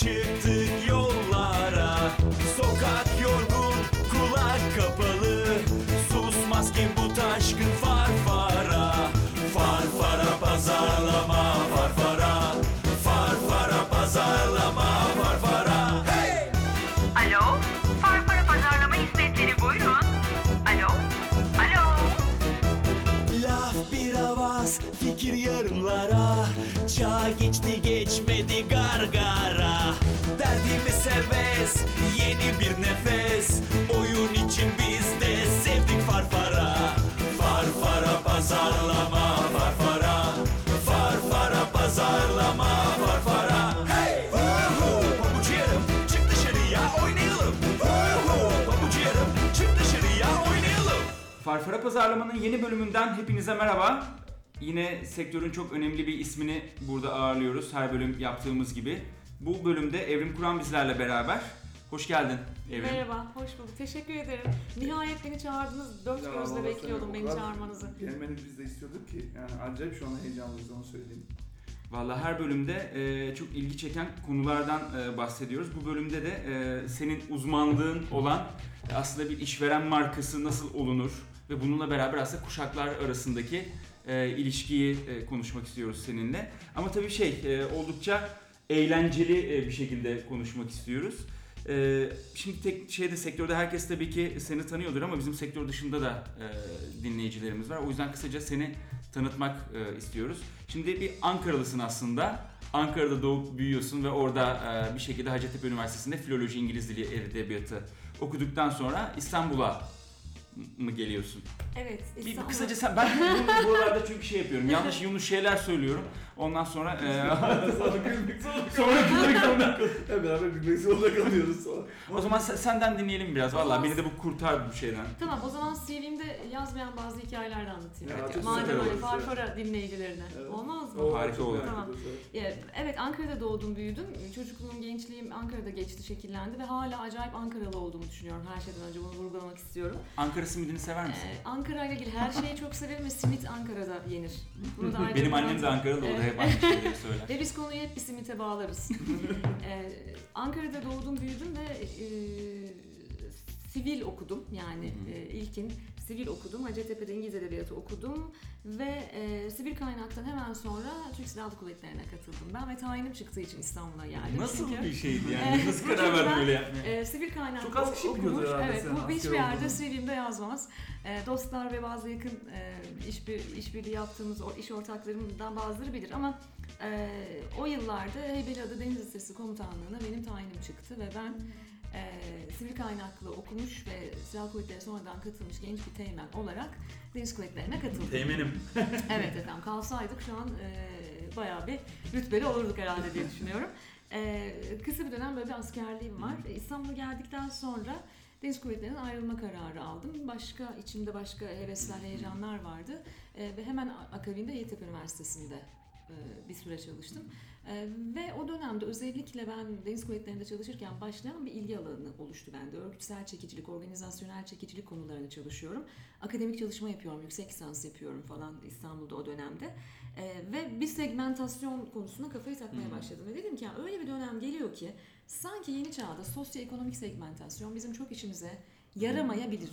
çıktık Serbest yeni bir nefes Oyun için biz de sevdik farfara Farfara pazarlama farfara Farfara pazarlama farfara Hey! Huhu! Pabucu yarım çık dışarıya oynayalım Huhu! Pabucu yarım çık dışarıya oynayalım Farfara Pazarlama'nın yeni bölümünden hepinize merhaba. Yine sektörün çok önemli bir ismini burada ağırlıyoruz her bölüm yaptığımız gibi. Bu bölümde Evrim Kur'an bizlerle beraber. Hoş geldin Evrim. Merhaba, hoş bulduk. Teşekkür ederim. Nihayet beni çağırdınız. Dört Ya gözle vallahi bekliyordum sen beni kadar çağırmanızı. Gelmeni biz de istiyorduk ki yani acayip şu an heyecanlıyız onu söyleyeyim. Valla her bölümde e, çok ilgi çeken konulardan e, bahsediyoruz. Bu bölümde de e, senin uzmanlığın olan e, aslında bir işveren markası nasıl olunur ve bununla beraber aslında kuşaklar arasındaki e, ilişkiyi e, konuşmak istiyoruz seninle. Ama tabii şey e, oldukça eğlenceli e, bir şekilde konuşmak istiyoruz. E, şimdi tek şeyde sektörde herkes tabii ki seni tanıyordur ama bizim sektör dışında da e, dinleyicilerimiz var. O yüzden kısaca seni tanıtmak istiyoruz. Şimdi bir Ankaralısın aslında. Ankara'da doğup büyüyorsun ve orada bir şekilde Hacettepe Üniversitesi'nde filoloji, İngiliz dili, edebiyatı okuduktan sonra İstanbul'a mı geliyorsun? Evet, Bir, bir kısaca sen, ben bu, buralarda çünkü şey yapıyorum, yanlış yanlış şeyler söylüyorum. Ondan sonra e, Sonra gülmek zorunda sonra gitmek zorunda Hep beraber gülmek zorunda kalıyoruz sonra. O zaman sen- senden dinleyelim biraz. Vallahi beni de bu kurtar bu şeyden. Tamam, o zaman CV'mde yazmayan bazı hikayeler de anlatayım. Ya, Evet, çok Madem öyle farfara dinleyicilerine. Evet. Olmaz mı? Harika olur. Tamam. Evet, Ankara'da doğdum, büyüdüm. Çocukluğum, gençliğim Ankara'da geçti, şekillendi ve hala acayip Ankaralı olduğumu düşünüyorum. Her şeyden önce bunu vurgulamak istiyorum. Ankara simidini sever misin? Ee, Ankara ile ilgili her şeyi çok severim ve simit Ankara'da yenir. Bunu da ayrıca Benim annem de. Ankara'da o da Evet. hep aynı şeyleri söyler. Ve biz konuyu hep bir simite bağlarız. Ee, Ankara'da doğdum, büyüdüm ve e, sivil okudum. Yani e, ilkin sivil okudum. Hacettepe'de İngiliz Edebiyatı okudum. Ve e, sivil kaynaktan hemen sonra Türk Silahlı Kuvvetleri'ne katıldım. Ben ve tayinim çıktığı için İstanbul'a geldim. Nasıl Çünkü, bir şeydi yani? Nasıl karar verdin böyle yapmaya? e, sivil kaynakta Çok az kişi okumuş. Evet, bu hiçbir yerde. CV'mde yazmaz. E, dostlar ve bazı yakın e, işbir, işbirliği yaptığımız o iş ortaklarımdan bazıları bilir ama e, o yıllarda Heybeliada Deniz Lisesi Komutanlığı'na benim tayinim çıktı ve ben e, sivil kaynaklı okumuş ve Silahlı Kuvvetleri'ne sonradan katılmış genç bir teğmen olarak Deniz Kuvvetleri'ne katıldım. Teğmenim. evet efendim kalsaydık şu an e, bayağı bir rütbeli olurduk herhalde diye düşünüyorum. E, kısa bir dönem böyle bir askerliğim var. İstanbul'a geldikten sonra Deniz Kuvvetleri'nden ayrılma kararı aldım. Başka içimde başka hevesler, heyecanlar vardı. E, ve hemen akabinde Yeditepe Üniversitesi'nde e, bir süre çalıştım. E, ve o dönemde özellikle ben Deniz Kuvvetleri'nde çalışırken başlayan bir ilgi alanı oluştu bende. Örgütsel çekicilik, organizasyonel çekicilik konularını çalışıyorum. Akademik çalışma yapıyorum, yüksek lisans yapıyorum falan İstanbul'da o dönemde. E, ve bir segmentasyon konusuna kafayı takmaya başladım. Ve dedim ki "Ya öyle bir dönem geliyor ki sanki yeni çağda sosyoekonomik segmentasyon bizim çok işimize yaramayabilir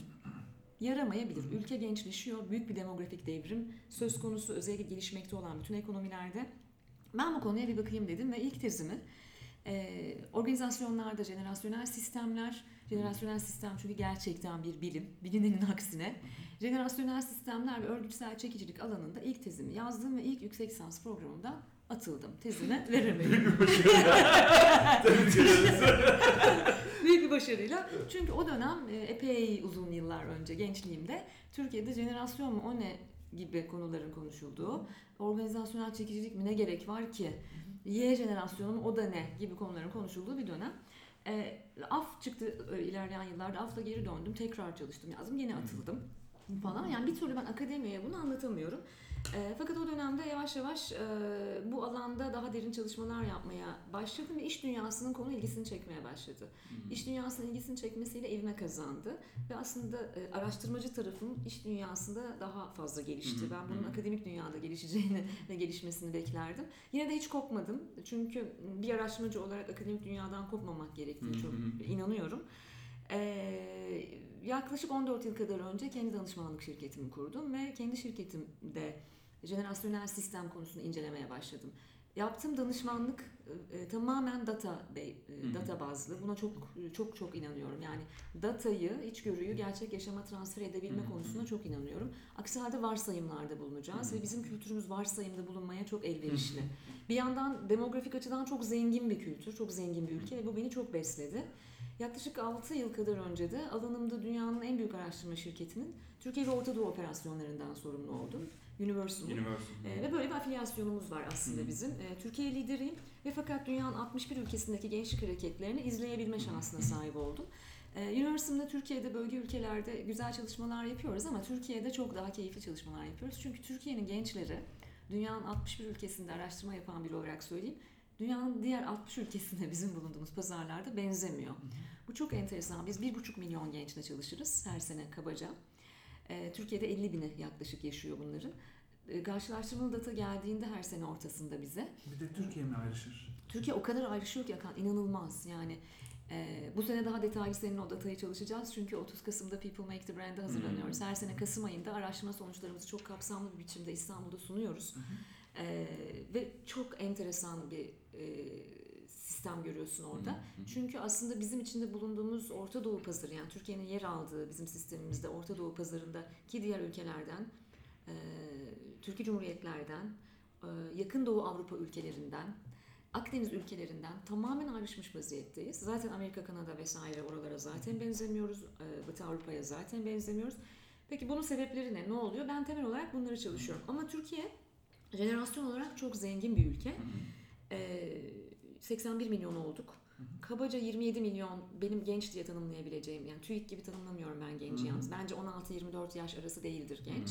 yaramayabilir. Ülke gençleşiyor, büyük bir demografik devrim söz konusu özellikle gelişmekte olan bütün ekonomilerde. Ben bu konuya bir bakayım dedim ve ilk tezimi e, organizasyonlarda jenerasyonel sistemler, jenerasyonel sistem çünkü gerçekten bir bilim, bilinenin aksine jenerasyonel sistemler ve örgütsel çekicilik alanında ilk tezimi yazdım ve ilk yüksek lisans programında atıldım. Tezimi veremedim. Büyük bir başarıyla. Çünkü o dönem e, epey uzun yıllar önce gençliğimde Türkiye'de jenerasyon mu o ne gibi konuların konuşulduğu, organizasyonel çekicilik mi ne gerek var ki, Y jenerasyonu mu o da ne gibi konuların konuşulduğu bir dönem. E, af çıktı e, ilerleyen yıllarda. Afla geri döndüm. Tekrar çalıştım yazdım. Yine atıldım. Falan. Yani bir türlü ben akademiye bunu anlatamıyorum. E, fakat o dönemde yavaş yavaş e, bu alanda daha derin çalışmalar yapmaya başladım ve iş dünyasının konu ilgisini çekmeye başladı. İş dünyasının ilgisini çekmesiyle evime kazandı ve aslında e, araştırmacı tarafım iş dünyasında daha fazla gelişti. Hı, Ben bunun hı. akademik dünyada gelişeceğini ve gelişmesini beklerdim. Yine de hiç kopmadım. Çünkü bir araştırmacı olarak akademik dünyadan kopmamak gerektiğini hı çok hı. inanıyorum. Ee, yaklaşık 14 yıl kadar önce kendi danışmanlık şirketimi kurdum ve kendi şirketimde jenerasyonel sistem konusunu incelemeye başladım. Yaptığım danışmanlık e, tamamen data be- e, data bazlı. Buna çok çok çok inanıyorum. Yani datayı, içgörüyü gerçek yaşama transfer edebilme konusuna çok inanıyorum. Aksi halde varsayımlarda bulunacağız ve bizim kültürümüz varsayımda bulunmaya çok elverişli. Bir yandan demografik açıdan çok zengin bir kültür, çok zengin bir ülke ve bu beni çok besledi. Yaklaşık 6 yıl kadar önce de alanımda dünyanın en büyük araştırma şirketinin Türkiye ve Orta Doğu operasyonlarından sorumlu oldum. Universal. Universal. Ee, ve böyle bir afilyasyonumuz var aslında Hı. bizim. Ee, Türkiye lideriyim ve fakat dünyanın 61 ülkesindeki gençlik hareketlerini izleyebilme şansına sahip oldum. Universal'da Türkiye'de bölge ülkelerde güzel çalışmalar yapıyoruz ama Türkiye'de çok daha keyifli çalışmalar yapıyoruz. Çünkü Türkiye'nin gençleri dünyanın 61 ülkesinde araştırma yapan biri olarak söyleyeyim. Dünyanın diğer 60 ülkesinde bizim bulunduğumuz pazarlarda benzemiyor. Bu çok enteresan. Biz 1,5 milyon gençle çalışırız her sene kabaca. Ee, Türkiye'de 50 bini yaklaşık yaşıyor bunların. Ee, Karşılaştırmalı data geldiğinde her sene ortasında bize. Bir de Türkiye mi ayrışır? Türkiye o kadar ayrışıyor ki Hakan inanılmaz yani. e, bu sene daha detaylı senin o datayı çalışacağız çünkü 30 Kasım'da People Make the Brand'e hazırlanıyoruz. Her sene Kasım ayında araştırma sonuçlarımızı çok kapsamlı bir biçimde İstanbul'da sunuyoruz. E, ve çok enteresan bir e, sistem görüyorsun orada. Çünkü aslında bizim içinde bulunduğumuz Orta Doğu pazarı yani Türkiye'nin yer aldığı bizim sistemimizde Orta Doğu pazarındaki diğer ülkelerden, e, Türkiye Cumhuriyetlerden, e, Yakın Doğu Avrupa ülkelerinden, Akdeniz ülkelerinden tamamen ayrışmış vaziyetteyiz. Zaten Amerika, Kanada vesaire oralara zaten benzemiyoruz. E, Batı Avrupa'ya zaten benzemiyoruz. Peki bunun sebepleri ne? Ne oluyor? Ben temel olarak bunları çalışıyorum. Ama Türkiye jenerasyon olarak çok zengin bir ülke. Ee, 81 milyon olduk. Kabaca 27 milyon benim genç diye tanımlayabileceğim yani TÜİK gibi tanımlamıyorum ben genci Hı hı. yalnız. Bence 16-24 yaş arası değildir genç.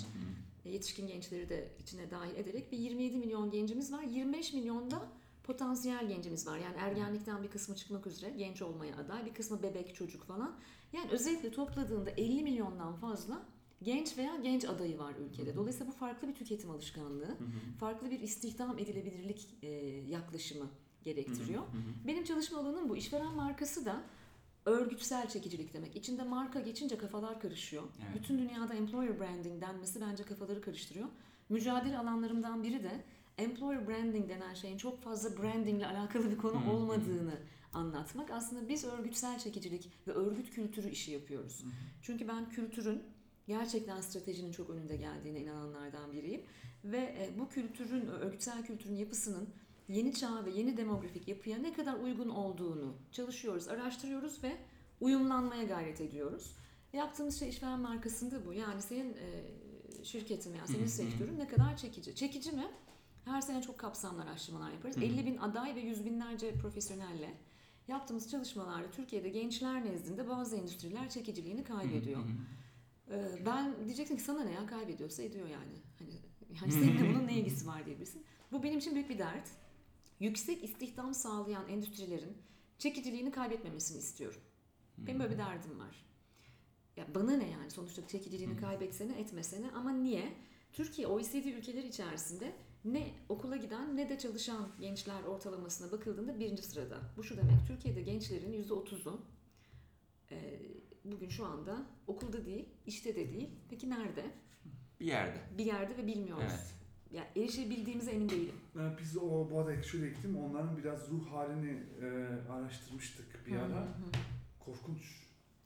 E, Yetişkin gençleri de içine dahil ederek bir 27 milyon gencimiz var. 25 milyonda potansiyel gencimiz var. Yani ergenlikten bir kısmı çıkmak üzere genç olmaya aday, bir kısmı bebek çocuk falan. Yani özellikle topladığında 50 milyondan fazla genç veya genç adayı var ülkede. Dolayısıyla bu farklı bir tüketim alışkanlığı, farklı bir istihdam edilebilirlik e, yaklaşımı gerektiriyor. Benim çalışma alanım bu. İşveren markası da örgütsel çekicilik demek. İçinde marka geçince kafalar karışıyor. Evet. Bütün dünyada employer branding denmesi bence kafaları karıştırıyor. Mücadele alanlarımdan biri de employer branding denen şeyin çok fazla brandingle alakalı bir konu olmadığını anlatmak. Aslında biz örgütsel çekicilik ve örgüt kültürü işi yapıyoruz. Çünkü ben kültürün gerçekten stratejinin çok önünde geldiğine inananlardan biriyim. Ve e, bu kültürün, örgütsel kültürün yapısının yeni çağ ve yeni demografik yapıya ne kadar uygun olduğunu çalışıyoruz, araştırıyoruz ve uyumlanmaya gayret ediyoruz. Yaptığımız şey işveren markasında bu. Yani senin e, şirketin veya senin sektörün ne kadar çekici. Çekici mi? Her sene çok kapsamlı araştırmalar yaparız. Hı hı. 50 bin aday ve yüz binlerce profesyonelle yaptığımız çalışmalarda Türkiye'de gençler nezdinde bazı endüstriler çekiciliğini kaybediyor. Ee, Ben diyeceksin ki sana ne ya kaybediyorsa ediyor yani. Hani yani seninle bunun ne ilgisi var diyebilirsin. Bu benim için büyük bir dert. Yüksek istihdam sağlayan endüstrilerin çekiciliğini kaybetmemesini istiyorum. Benim böyle bir derdim var. Ya bana ne yani sonuçta çekiciliğini kaybetsene etmesene ama niye? Türkiye OECD ülkeleri içerisinde ne okula giden ne de çalışan gençler ortalamasına bakıldığında birinci sırada. Bu şu demek Türkiye'de gençlerin yüzde otuzu e, bugün şu anda okulda değil, işte de değil. Peki nerede? Bir yerde. Bir yerde ve bilmiyoruz. Evet. Ya erişebildiğimize emin değilim. Yani biz o bu arada şöyle gittim onların biraz ruh halini e, araştırmıştık bir Hı ara. hı. Korkunç.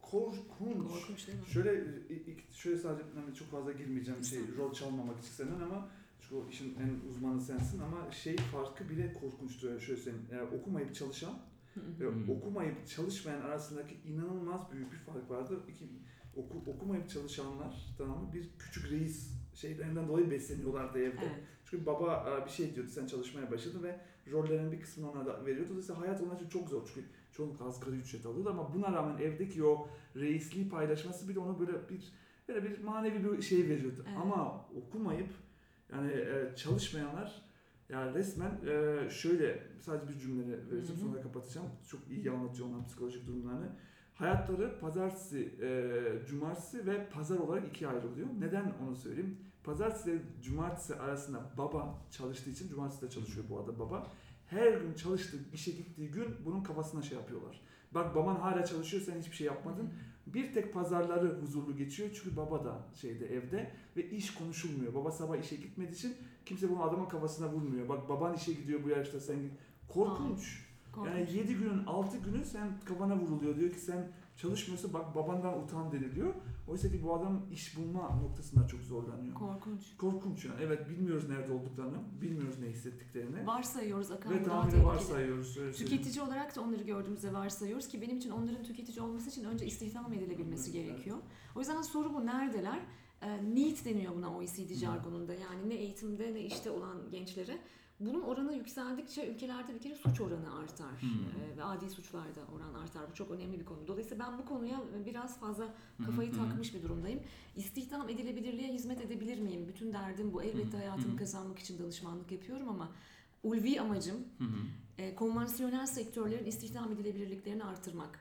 Korkunç. Korkunç değil mi? Şöyle ilk- şöyle sadece hani çok fazla girmeyeceğim şey rol çalmamak için senden ama çünkü o işin en uzmanı sensin ama şey farkı bile korkunçtu. Şöyle söyleyeyim. Eğer okumayıp çalışan. Ve okumayıp çalışmayan arasındaki inanılmaz büyük bir fark vardır. İki, oku, okumayıp çalışanlar tamam mı? Bir küçük reis şeylerinden dolayı besleniyorlardı evde. Evet. Çünkü baba e, bir şey diyordu sen çalışmaya başladın ve rollerin bir kısmını ona da veriyordu. Dolayısıyla hayat onlar için çok zor. Çünkü çoğunlukla asgari ücret alıyordu ama buna rağmen evdeki o reisliği paylaşması bir de onu böyle bir böyle bir manevi bir şey veriyordu. Evet. Ama okumayıp yani e, çalışmayanlar yani resmen e, şöyle sadece bir cümle vereceğim sonra kapatacağım. Çok iyi anlatıyor onlar psikolojik durumlarını. Hayatları pazartesi, e, cumartesi ve pazar olarak ikiye ayrılıyor. Neden onu söyleyeyim? Pazartesi ile cumartesi arasında baba çalıştığı için cumartesi de çalışıyor bu arada baba. Her gün çalıştığı, işe gittiği gün bunun kafasına şey yapıyorlar. Bak baban hala çalışıyor sen hiçbir şey yapmadın. Bir tek pazarları huzurlu geçiyor çünkü baba da şeyde evde ve iş konuşulmuyor. Baba sabah işe gitmediği için kimse bunu adamın kafasına vurmuyor. Bak baban işe gidiyor bu yaşta sen git. Korkunç. Korkunç. Yani 7 günün 6 günü sen kafana vuruluyor. Diyor ki sen çalışmıyorsa bak babandan utan deniliyor. Oysa ki bu adam iş bulma noktasında çok zorlanıyor. Korkunç. Korkunç yani. Evet bilmiyoruz nerede olduklarını, bilmiyoruz ne hissettiklerini. Varsayıyoruz akan Ve tahmini varsayıyoruz. öyle söyleyeyim. Tüketici olarak da onları gördüğümüzde varsayıyoruz ki benim için onların tüketici olması için önce istihdam edilebilmesi Evet. gerekiyor. O yüzden soru bu neredeler? E, need deniyor buna OECD jargonunda yani ne eğitimde ne işte olan gençlere. Bunun oranı yükseldikçe ülkelerde bir kere suç oranı artar Hmm. E, ve adi suçlarda oran artar. Bu çok önemli bir konu. Dolayısıyla ben bu konuya biraz fazla kafayı takmış bir durumdayım. İstihdam edilebilirliğe hizmet edebilir miyim? Bütün derdim bu. Elbette hayatımı kazanmak için danışmanlık yapıyorum ama ulvi amacım e, konvansiyonel sektörlerin istihdam edilebilirliklerini artırmak.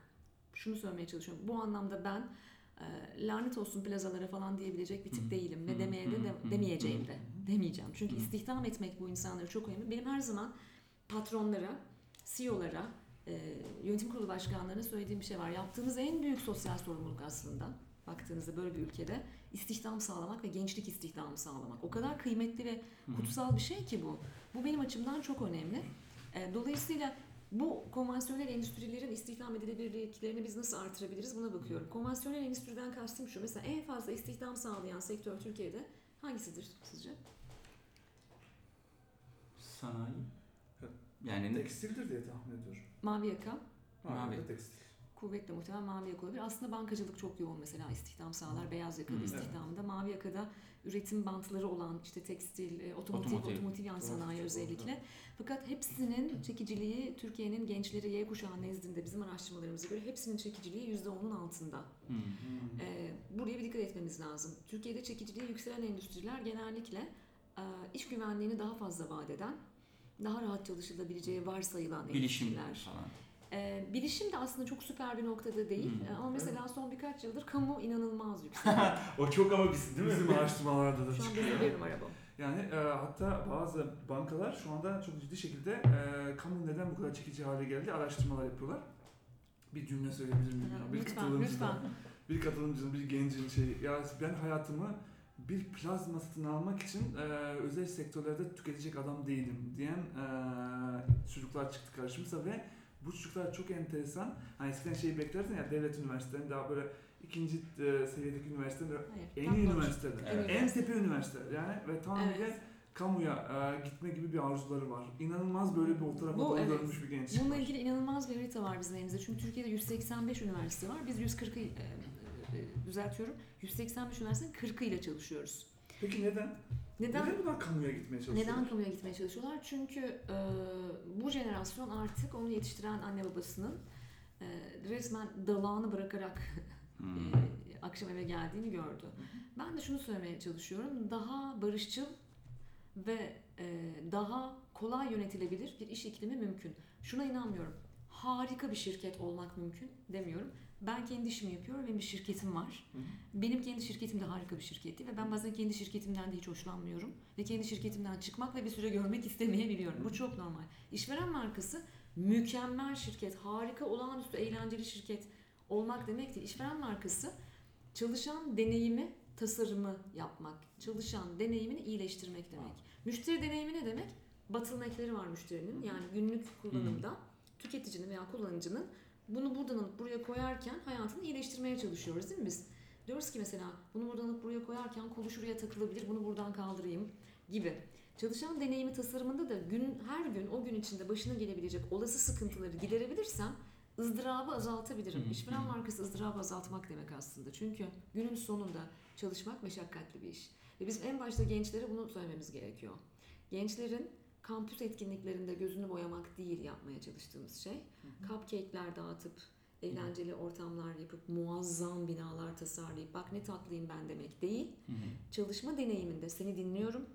Şunu söylemeye çalışıyorum. Bu anlamda ben lanet olsun plazalara falan diyebilecek bir tip değilim. Ve demeye de, de demeyeceğim de. Demeyeceğim. Çünkü istihdam etmek bu insanları çok önemli. Benim her zaman patronlara, CEO'lara, e, yönetim kurulu başkanlarına söylediğim bir şey var. Yaptığınız en büyük sosyal sorumluluk aslında baktığınızda böyle bir ülkede istihdam sağlamak ve gençlik istihdamı sağlamak. O kadar kıymetli ve kutsal bir şey ki bu. Bu benim açımdan çok önemli. E, Dolayısıyla bu konvansiyonel endüstrilerin istihdam edilebilirliklerini biz nasıl artırabiliriz buna bakıyorum. Konvansiyonel endüstriden kastım şu. Mesela en fazla istihdam sağlayan sektör Türkiye'de hangisidir sizce? Sanayi. Yani ne? Tekstildir diye tahmin ediyorum. Mavi yaka. Mavi. Mavi. Tekstil. Kuvvetle muhtemelen mavi yaka olabilir. Aslında bankacılık çok yoğun mesela istihdam sağlar. Beyaz yakalı istihdamda. Mavi yakada üretim bantları olan işte tekstil, e, otomotiv, Otomotiv. otomotiv, yan sanayi özellikle. Fakat hepsinin çekiciliği Türkiye'nin gençleri Y kuşağı nezdinde bizim araştırmalarımıza göre hepsinin çekiciliği %10'un altında. Hı. Hmm. Ee, buraya bir dikkat etmemiz lazım. Türkiye'de çekiciliği yükselen endüstriler genellikle e, iş güvenliğini daha fazla vaat eden, daha rahat çalışılabileceği varsayılan Bilişim endüstriler. falan. Ee, bilişim de aslında çok süper bir noktada değil. Hmm. Ee, Ama mesela son birkaç yıldır kamu inanılmaz yüksek. O çok ama biz değil mi? Bizim araştırmalarda da Şu an çıkıyor. bizim bir numara bu. Yani e, hatta bazı bankalar şu anda çok ciddi şekilde e, kamu neden bu kadar çekici hale geldi araştırmalar yapıyorlar. Bir cümle söyleyebilir miyim? ya? Bir Lütfen, bir katılımcının, bir gencin şey, ya ben hayatımı bir plazma satın almak için e, özel sektörlerde tüketecek adam değilim diyen e, çocuklar çıktı karşımıza ve bu çocuklar çok enteresan. Hani eskiden şeyi beklerdin ya devlet üniversitelerinde daha böyle ikinci e, seviyedeki üniversiteler Hayır, en iyi. Evet. En tepe üniversiteler yani ve tamamıyla Evet. kamuya e, gitme gibi bir arzuları var. İnanılmaz böyle bir o tarafa doğru evet. dönmüş bir genç Bununla var. ilgili inanılmaz bir harita var bizim elimizde. Çünkü Türkiye'de 185 üniversite var. Biz 140'ı e, e, düzeltiyorum. 185 üniversitenin 40'ı ile çalışıyoruz. Peki neden? Neden? Neden bunlar kamuya gitmeye çalışıyorlar? Neden kamuya gitmeye çalışıyorlar? Çünkü e, bu jenerasyon artık onu yetiştiren anne babasının e, resmen dalağını bırakarak Hı. e, akşam eve geldiğini gördü. Ben de şunu söylemeye çalışıyorum. Daha barışçıl ve e, daha kolay yönetilebilir bir iş iklimi mümkün. Şuna inanmıyorum. Harika bir şirket olmak mümkün demiyorum. Ben kendi işimi yapıyorum. Benim bir şirketim var. Hı hı. Benim kendi şirketim de harika bir şirket değil ve ben bazen kendi şirketimden de hiç hoşlanmıyorum. Ve kendi şirketimden çıkmak ve bir süre görmek istemeyebiliyorum. Bu çok normal. İşveren markası mükemmel şirket, harika, olağanüstü, eğlenceli şirket olmak demek değil. İşveren markası çalışan deneyimi, tasarımı yapmak, çalışan deneyimini iyileştirmek demek. Müşteri deneyimi ne demek? Bottleneck'leri var müşterinin. Yani günlük kullanımda tüketicinin veya kullanıcının bunu buradan alıp buraya koyarken hayatını iyileştirmeye çalışıyoruz değil mi biz? Diyoruz ki mesela bunu buradan alıp buraya koyarken kolu şuraya takılabilir, bunu buradan kaldırayım gibi. Çalışan deneyimi tasarımında da gün her gün o gün içinde başına gelebilecek olası sıkıntıları giderebilirsem ızdırabı azaltabilirim. İşveren markası ızdırabı azaltmak demek aslında. Çünkü günün sonunda çalışmak meşakkatli bir iş. Ve biz en başta gençlere bunu söylememiz gerekiyor. Gençlerin kampüs etkinliklerinde gözünü boyamak değil yapmaya çalıştığımız şey. Cupcake'ler dağıtıp eğlenceli ortamlar yapıp muazzam binalar tasarlayıp bak ne tatlıyım ben demek değil. Hı hı. Çalışma deneyiminde seni dinliyorum.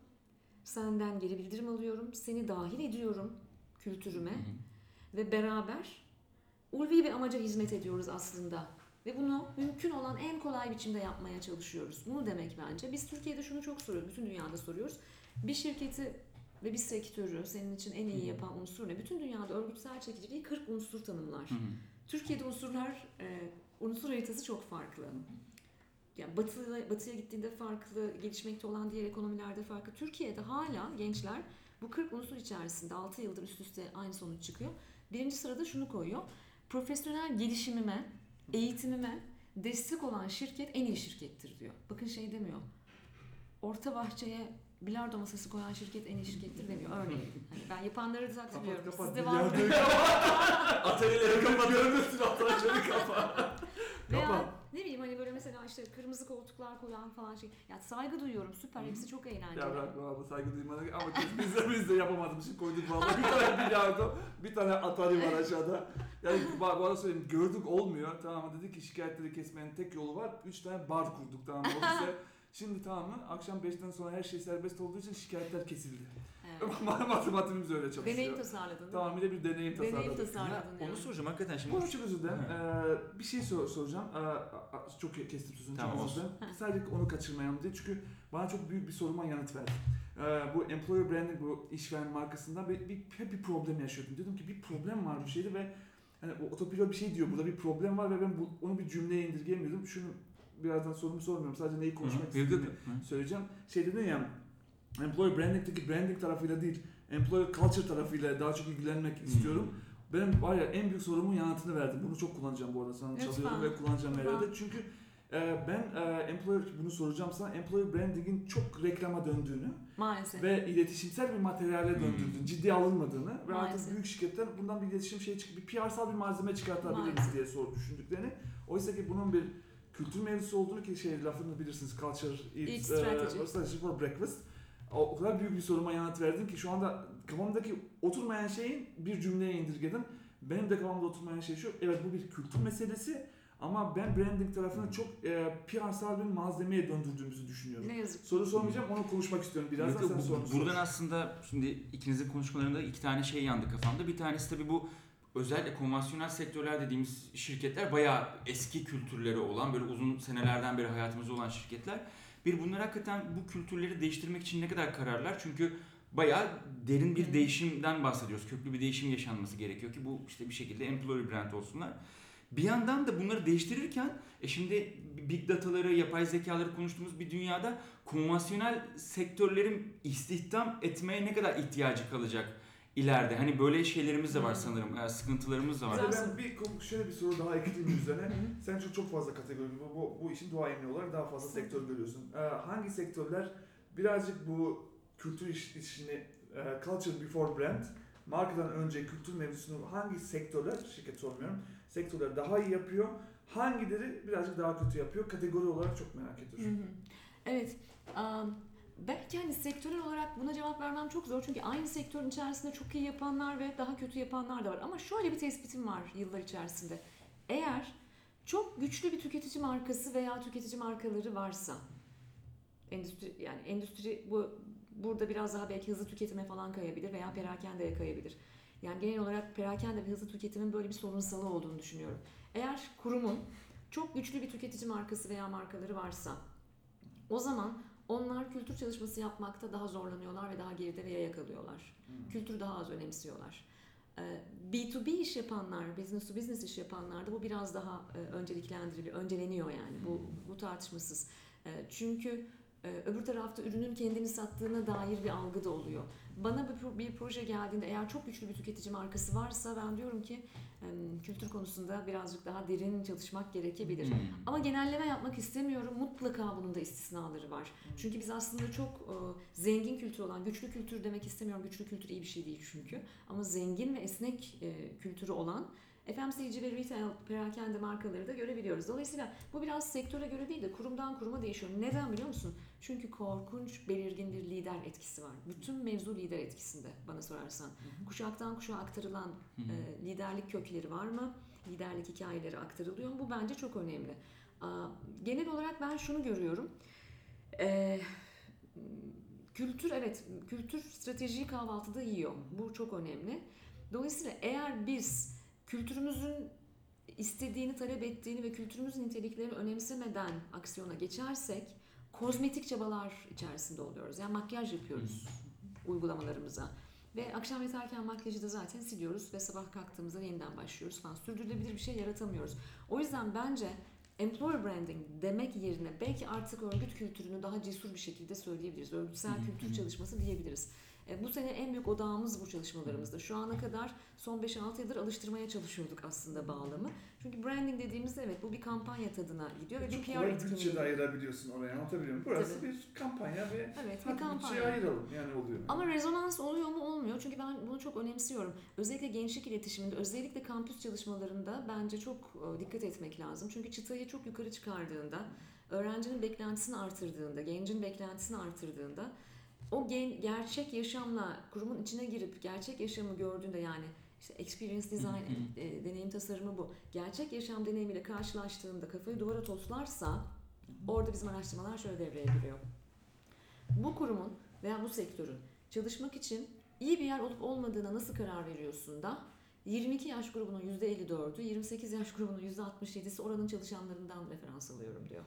Senden geri bildirim alıyorum. Seni dahil ediyorum kültürüme Hı hı. ve beraber ulvi bir amaca hizmet ediyoruz aslında. Ve bunu mümkün olan en kolay biçimde yapmaya çalışıyoruz. Bunu demek bence. Biz Türkiye'de şunu çok soruyoruz, bütün dünyada soruyoruz. Bir şirketi ve bir sektörü senin için en iyi yapan unsur ne? Bütün dünyada örgütsel çekiciliği 40 unsur tanımlar. Hı hı. Türkiye'de unsurlar, e, unsur haritası çok farklı. Yani batı, batıya gittiğinde farklı, gelişmekte olan diğer ekonomilerde farklı. Türkiye'de hala gençler bu 40 unsur içerisinde 6 yıldır üst üste aynı sonuç çıkıyor. Birinci sırada şunu koyuyor. Profesyonel gelişimime, eğitimime destek olan şirket en iyi şirkettir diyor. Bakın şey demiyor. Orta bahçeye bilardo masası koyan şirket en iyi şirkettir demiyor. Örneğin. Hani ben yapanları da takdir ediyorum. Kapat kapat. Sizde var mı? Bilardoyu kapat. Atölyeleri kapat. Görmesin atölyeleri kapat. Veya Kapat. ne bileyim hani böyle mesela işte kırmızı koltuklar koyan falan şey. Ya saygı duyuyorum süper hepsi çok eğlenceli. Ya bırak valla saygı duymana ama biz, biz de biz de yapamadım bir şey koyduk valla. Bir tane bilardo, bir tane atari var aşağıda. Yani bak bana söyleyeyim gördük olmuyor. Tamam mı? dedik ki şikayetleri kesmenin tek yolu var. Üç tane bar kurduk tamam mı. Şimdi tamam mı? Akşam 5'ten sonra her şey serbest olduğu için şikayetler kesildi. Evet. Matematiğimiz öyle çalışıyor. Deneyim tasarladın. Tamam bir de bir deneyim tasarladık. Deneyim Ya, tasarladın yani. onu soracağım hakikaten şimdi. Çok özür dilerim. Ee, bir şey sor- soracağım. Ee, çok kestim sözünü. Tamam, çok dilerim. Sadece onu kaçırmayalım diye. Çünkü bana çok büyük bir soruma yanıt verdi. Ee, bu employer branding, bu işveren markasında bir, bir, hep bir problem yaşıyordum. Dedim ki bir problem var bu şeyde ve hani o otopilot bir şey diyor. Burada bir problem var ve ben bu, onu bir cümleye indirgeyemiyordum. Şunu birazdan sorumu sormuyorum. Sadece neyi konuşmak Hı hı. istediğimi söyleyeceğim. Şey dedin ya, employer branding'deki branding tarafıyla değil, employer culture tarafıyla daha çok ilgilenmek istiyorum. Benim var ya en büyük sorumun yanıtını verdim. Bunu çok kullanacağım bu arada sana Lütfen. çalıyorum ve kullanacağım her Lütfen. yerde. Çünkü e, ben e, employer bunu soracağım sana. Employer branding'in çok reklama döndüğünü Maalesef. ve iletişimsel bir materyale Hmm. döndüğünü, ciddiye alınmadığını ve artık Maalesef. büyük şirketler bundan bir iletişim şeyi çıkıp bir PR'sal bir malzeme çıkartabiliriz Maalesef. diye sor düşündüklerini. Oysa ki bunun bir kültür mevzusu olduğunu ki şey lafını bilirsiniz culture Eat eats, strategy. e, strategy for breakfast. O, kadar büyük bir soruma yanıt verdin ki şu anda kafamdaki oturmayan şeyin bir cümleye indirgedim. Benim de kafamda oturmayan şey şu. Evet bu bir kültür meselesi ama ben branding tarafını çok e, PR'sal bir malzemeye döndürdüğümüzü düşünüyorum. Ne yazık. Soru sormayacağım onu konuşmak istiyorum. Birazdan yok, sen bu- sorunu sor. Buradan aslında şimdi ikinizin konuşmalarında iki tane şey yandı kafamda. Bir tanesi tabii bu özellikle konvansiyonel sektörler dediğimiz şirketler bayağı eski kültürleri olan böyle uzun senelerden beri hayatımızda olan şirketler. Bir bunlar hakikaten bu kültürleri değiştirmek için ne kadar kararlar? Çünkü bayağı derin bir değişimden bahsediyoruz. Köklü bir değişim yaşanması gerekiyor ki bu işte bir şekilde employer brand olsunlar. Bir yandan da bunları değiştirirken e şimdi big dataları, yapay zekaları konuştuğumuz bir dünyada konvansiyonel sektörlerin istihdam etmeye ne kadar ihtiyacı kalacak ileride? Hani böyle şeylerimiz de var Hmm. sanırım, e, sıkıntılarımız da var. Güzel. Ben bir şöyle bir soru daha ekleyeyim üzerine. Sen çok çok fazla kategori bu, bu, bu işin duayeni olarak daha fazla sektör görüyorsun. Ee, hangi sektörler birazcık bu kültür iş, işini e, culture before brand markadan önce kültür mevzusunu hangi sektörler şirket sormuyorum sektörler daha iyi yapıyor hangileri birazcık daha kötü yapıyor kategori olarak çok merak ediyorum. Evet. am, belki hani sektörel olarak buna cevap vermem çok zor. Çünkü aynı sektörün içerisinde çok iyi yapanlar ve daha kötü yapanlar da var. Ama şöyle bir tespitim var yıllar içerisinde. Eğer çok güçlü bir tüketici markası veya tüketici markaları varsa endüstri yani endüstri bu burada biraz daha belki hızlı tüketime falan kayabilir veya perakendeye kayabilir. Yani genel olarak perakende ve hızlı tüketimin böyle bir sorunsalı olduğunu düşünüyorum. Eğer kurumun çok güçlü bir tüketici markası veya markaları varsa o zaman onlar kültür çalışması yapmakta daha zorlanıyorlar ve daha geride ve yaya kalıyorlar. Kültür daha az önemsiyorlar. Ee, B2B iş yapanlar, business to business iş yapanlarda bu biraz daha e, önceliklendiriliyor, önceleniyor yani. Bu, bu tartışmasız. E, Çünkü öbür tarafta ürünün kendini sattığına dair bir algı da oluyor. Bana bir, pro- bir proje geldiğinde eğer çok güçlü bir tüketici markası varsa ben diyorum ki kültür konusunda birazcık daha derin çalışmak gerekebilir. Hmm. Ama genelleme yapmak istemiyorum. Mutlaka bunun da istisnaları var. Çünkü biz aslında çok e, zengin kültür olan, güçlü kültür demek istemiyorum. Güçlü kültür iyi bir şey değil çünkü. Ama zengin ve esnek e, kültürü olan FMCG ve retail perakende markaları da görebiliyoruz. Dolayısıyla bu biraz sektöre göre değil de kurumdan kuruma değişiyor. Neden biliyor musun? Çünkü korkunç belirgin bir lider etkisi var. Bütün mevzu lider etkisinde bana sorarsan. Kuşaktan kuşağa aktarılan e, liderlik kökleri var mı? liderlik hikayeleri aktarılıyor. Bu bence çok önemli. Aa, Genel olarak ben şunu görüyorum. Ee, kültür evet kültür stratejiyi kahvaltıda yiyor. Bu çok önemli. Dolayısıyla eğer biz kültürümüzün istediğini, talep ettiğini ve kültürümüzün niteliklerini önemsemeden aksiyona geçersek kozmetik çabalar içerisinde oluyoruz. Yani makyaj yapıyoruz uygulamalarımıza. Ve akşam yatarken makyajı da zaten siliyoruz ve sabah kalktığımızda yeniden başlıyoruz falan. Sürdürülebilir bir şey yaratamıyoruz. O yüzden bence employer branding demek yerine belki artık örgüt kültürünü daha cesur bir şekilde söyleyebiliriz. Örgütsel kültür çalışması diyebiliriz. E, Bu sene en büyük odağımız bu çalışmalarımızda. Şu ana kadar son 5-6 yıldır alıştırmaya çalışıyorduk aslında bağlamı. Çünkü branding dediğimizde evet bu bir kampanya tadına gidiyor ve bir Çok PR kolay bütçe de etkinliği. ayırabiliyorsun oraya anlatabiliyor muyum? Burası Tabii. bir kampanya ve Evet bir kampanya. ayıralım yani oluyor. Ama rezonans oluyor mu olmuyor. Çünkü ben bunu çok önemsiyorum. Özellikle gençlik iletişiminde, özellikle kampüs çalışmalarında bence çok e, dikkat etmek lazım. Çünkü çıtayı çok yukarı çıkardığında, öğrencinin beklentisini artırdığında, gencin beklentisini artırdığında o gen, gerçek yaşamla kurumun içine girip gerçek yaşamı gördüğünde yani işte experience design, e, deneyim tasarımı bu. Gerçek yaşam deneyimiyle karşılaştığında kafayı duvara toslarsa orada bizim araştırmalar şöyle devreye giriyor. Bu kurumun veya bu sektörün çalışmak için iyi bir yer olup olmadığına nasıl karar veriyorsun da 22 yaş grubunun %54'ü, 28 yaş grubunun %67'si oranın çalışanlarından referans alıyorum diyor.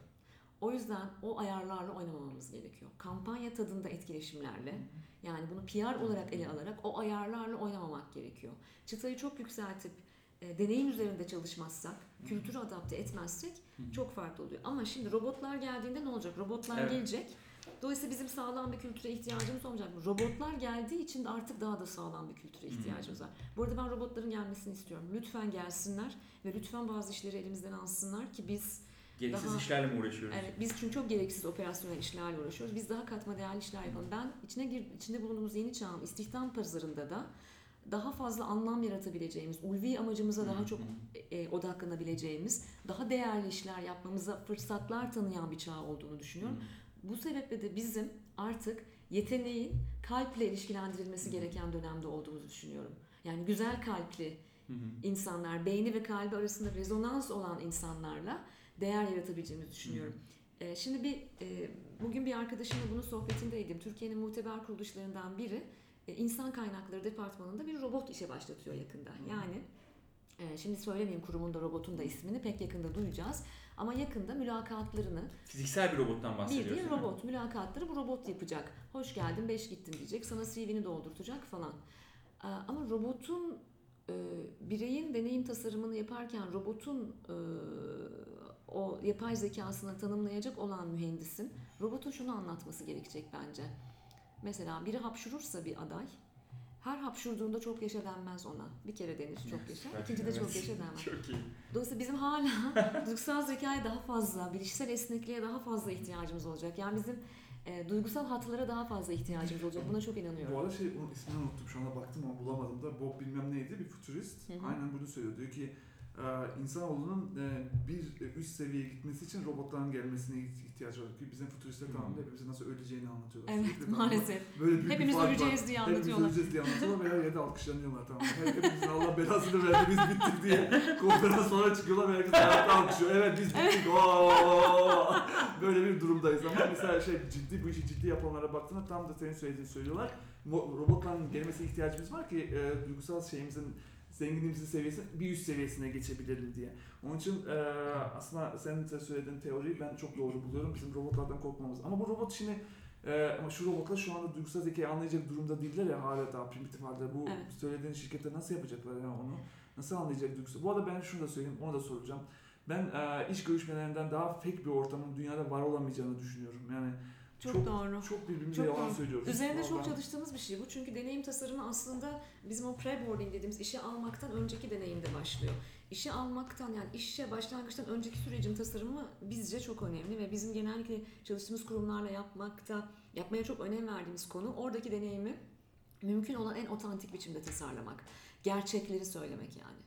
O yüzden o ayarlarla oynamamamız gerekiyor. Kampanya tadında etkileşimlerle yani bunu PR olarak ele alarak o ayarlarla oynamamak gerekiyor. Çıtayı çok yükseltip e, deneyim üzerinde çalışmazsak, kültürü adapte etmezsek çok farklı oluyor. Ama şimdi robotlar geldiğinde ne olacak? Robotlar Evet. gelecek. Dolayısıyla bizim sağlam bir kültüre ihtiyacımız olmayacak. Robotlar geldiği için de artık daha da sağlam bir kültüre ihtiyacımız var. Bu arada ben robotların gelmesini istiyorum. Lütfen gelsinler ve lütfen bazı işleri elimizden alsınlar ki biz Gereksiz Daha- işlerle mi uğraşıyoruz? Evet, biz çünkü çok gereksiz operasyonel işlerle uğraşıyoruz. Biz daha katma değerli işler yapalım. Ben içine gir, içinde bulunduğumuz yeni çağın istihdam pazarında da daha fazla anlam yaratabileceğimiz, ulvi amacımıza daha çok e, odaklanabileceğimiz, daha değerli işler yapmamıza fırsatlar tanıyan bir çağ olduğunu düşünüyorum. Bu sebeple de bizim artık yeteneğin kalple ilişkilendirilmesi gereken dönemde olduğumuzu düşünüyorum. Yani güzel kalpli Hı hı. insanlar, beyni ve kalbi arasında rezonans olan insanlarla değer yaratabileceğimizi düşünüyorum. Ee, şimdi bir e, bugün bir arkadaşımla bunun sohbetindeydim. Türkiye'nin muteber kuruluşlarından biri e, insan kaynakları departmanında bir robot işe başlatıyor yakında. Yani e, şimdi söylemeyeyim kurumun da robotun da ismini pek yakında duyacağız. Ama yakında mülakatlarını Fiziksel bir robottan değil mi? robot. Mülakatları bu robot yapacak. Hoş geldin, beş gittin diyecek. Sana CV'ni doldurtacak falan. Ee, Ama robotun e, bireyin deneyim tasarımını yaparken robotun e, o yapay zekasını tanımlayacak olan mühendisin robotun şunu anlatması gerekecek bence. Mesela biri hapşurursa bir aday her hapşurduğunda çok yaşa denmez ona. Bir kere denir çok yaşa. İkinci de çok yaşa denmez. Çok iyi. Dolayısıyla bizim hala duygusal zekaya daha fazla, bilişsel esnekliğe daha fazla ihtiyacımız olacak. Yani bizim e, duygusal hatlara daha fazla ihtiyacımız olacak. Buna çok Bu inanıyorum. arada şey onun ismini unuttum şu anda baktım ama bulamadım da Bob bilmem neydi bir futurist Hı hı. aynen bunu söylüyor diyor ki insanoğlunun e, bir üst seviyeye gitmesi için robotların gelmesine ihtiyacı var. Ki bizim futuristler tamam da hepimizin nasıl öleceğini anlatıyorlar. Evet Sürekli maalesef. Böyle büyük bir Hepimiz var. öleceğiz diye Hepimiz anlatıyorlar. öleceğiz diye anlatıyorlar ve her yerde alkışlanıyorlar tamam. Her, hepimizin Allah belasını verdi biz bittik diye. Konferans sonra çıkıyorlar ve herkes hayatta alkışlıyor. Evet biz bittik. Oo! Böyle bir durumdayız ama mesela şey ciddi bu işi ciddi yapanlara baktığında tam da senin söylediğini söylüyorlar. Robotların gelmesine ihtiyacımız var ki e, duygusal şeyimizin zenginliğimizin seviyesi bir üst seviyesine geçebilelim diye. Onun için e, aslında senin de söylediğin teoriyi ben çok doğru buluyorum. Bizim robotlardan korkmamız. Ama bu robot şimdi e, ama şu robotlar şu anda duygusal zekayı anlayacak durumda değiller ya hala daha primitif halde. Bu Evet. söylediğin şirketler nasıl yapacaklar ya onu? Nasıl anlayacak duygusal? Bu arada ben şunu da söyleyeyim, onu da soracağım. Ben e, iş görüşmelerinden daha fake bir ortamın dünyada var olamayacağını düşünüyorum. Yani Çok, çok- doğru. çok birbirimize Çok yalan doğru. söylüyoruz. Üzerinde çok Vallahi. çalıştığımız bir şey bu. Çünkü deneyim tasarımı aslında bizim o pre-boarding dediğimiz işe almaktan önceki deneyimde başlıyor. İşe almaktan yani işe başlangıçtan önceki sürecin tasarımı bizce çok önemli ve bizim genellikle çalıştığımız kurumlarla yapmakta yapmaya çok önem verdiğimiz konu oradaki deneyimi mümkün olan en otantik biçimde tasarlamak. Gerçekleri söylemek yani.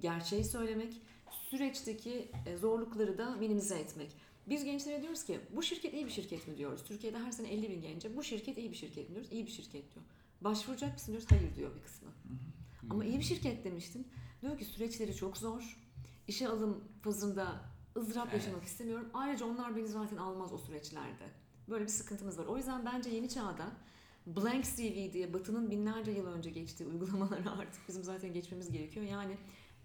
Gerçeği söylemek, süreçteki e, zorlukları da minimize etmek. Biz gençlere diyoruz ki bu şirket iyi bir şirket mi diyoruz. Türkiye'de her sene 50 bin gence bu şirket iyi bir şirket mi diyoruz. İyi bir şirket diyor. Başvuracak mısın diyoruz. Hayır diyor bir kısmı. Ama iyi bir şirket demiştin. Diyor ki süreçleri çok zor. işe alım fazında ızdırap Evet. yaşamak istemiyorum. Ayrıca onlar beni zaten almaz o süreçlerde. Böyle bir sıkıntımız var. O yüzden bence yeni çağda Blank CV diye Batı'nın binlerce yıl önce geçtiği uygulamaları artık bizim zaten geçmemiz gerekiyor. Yani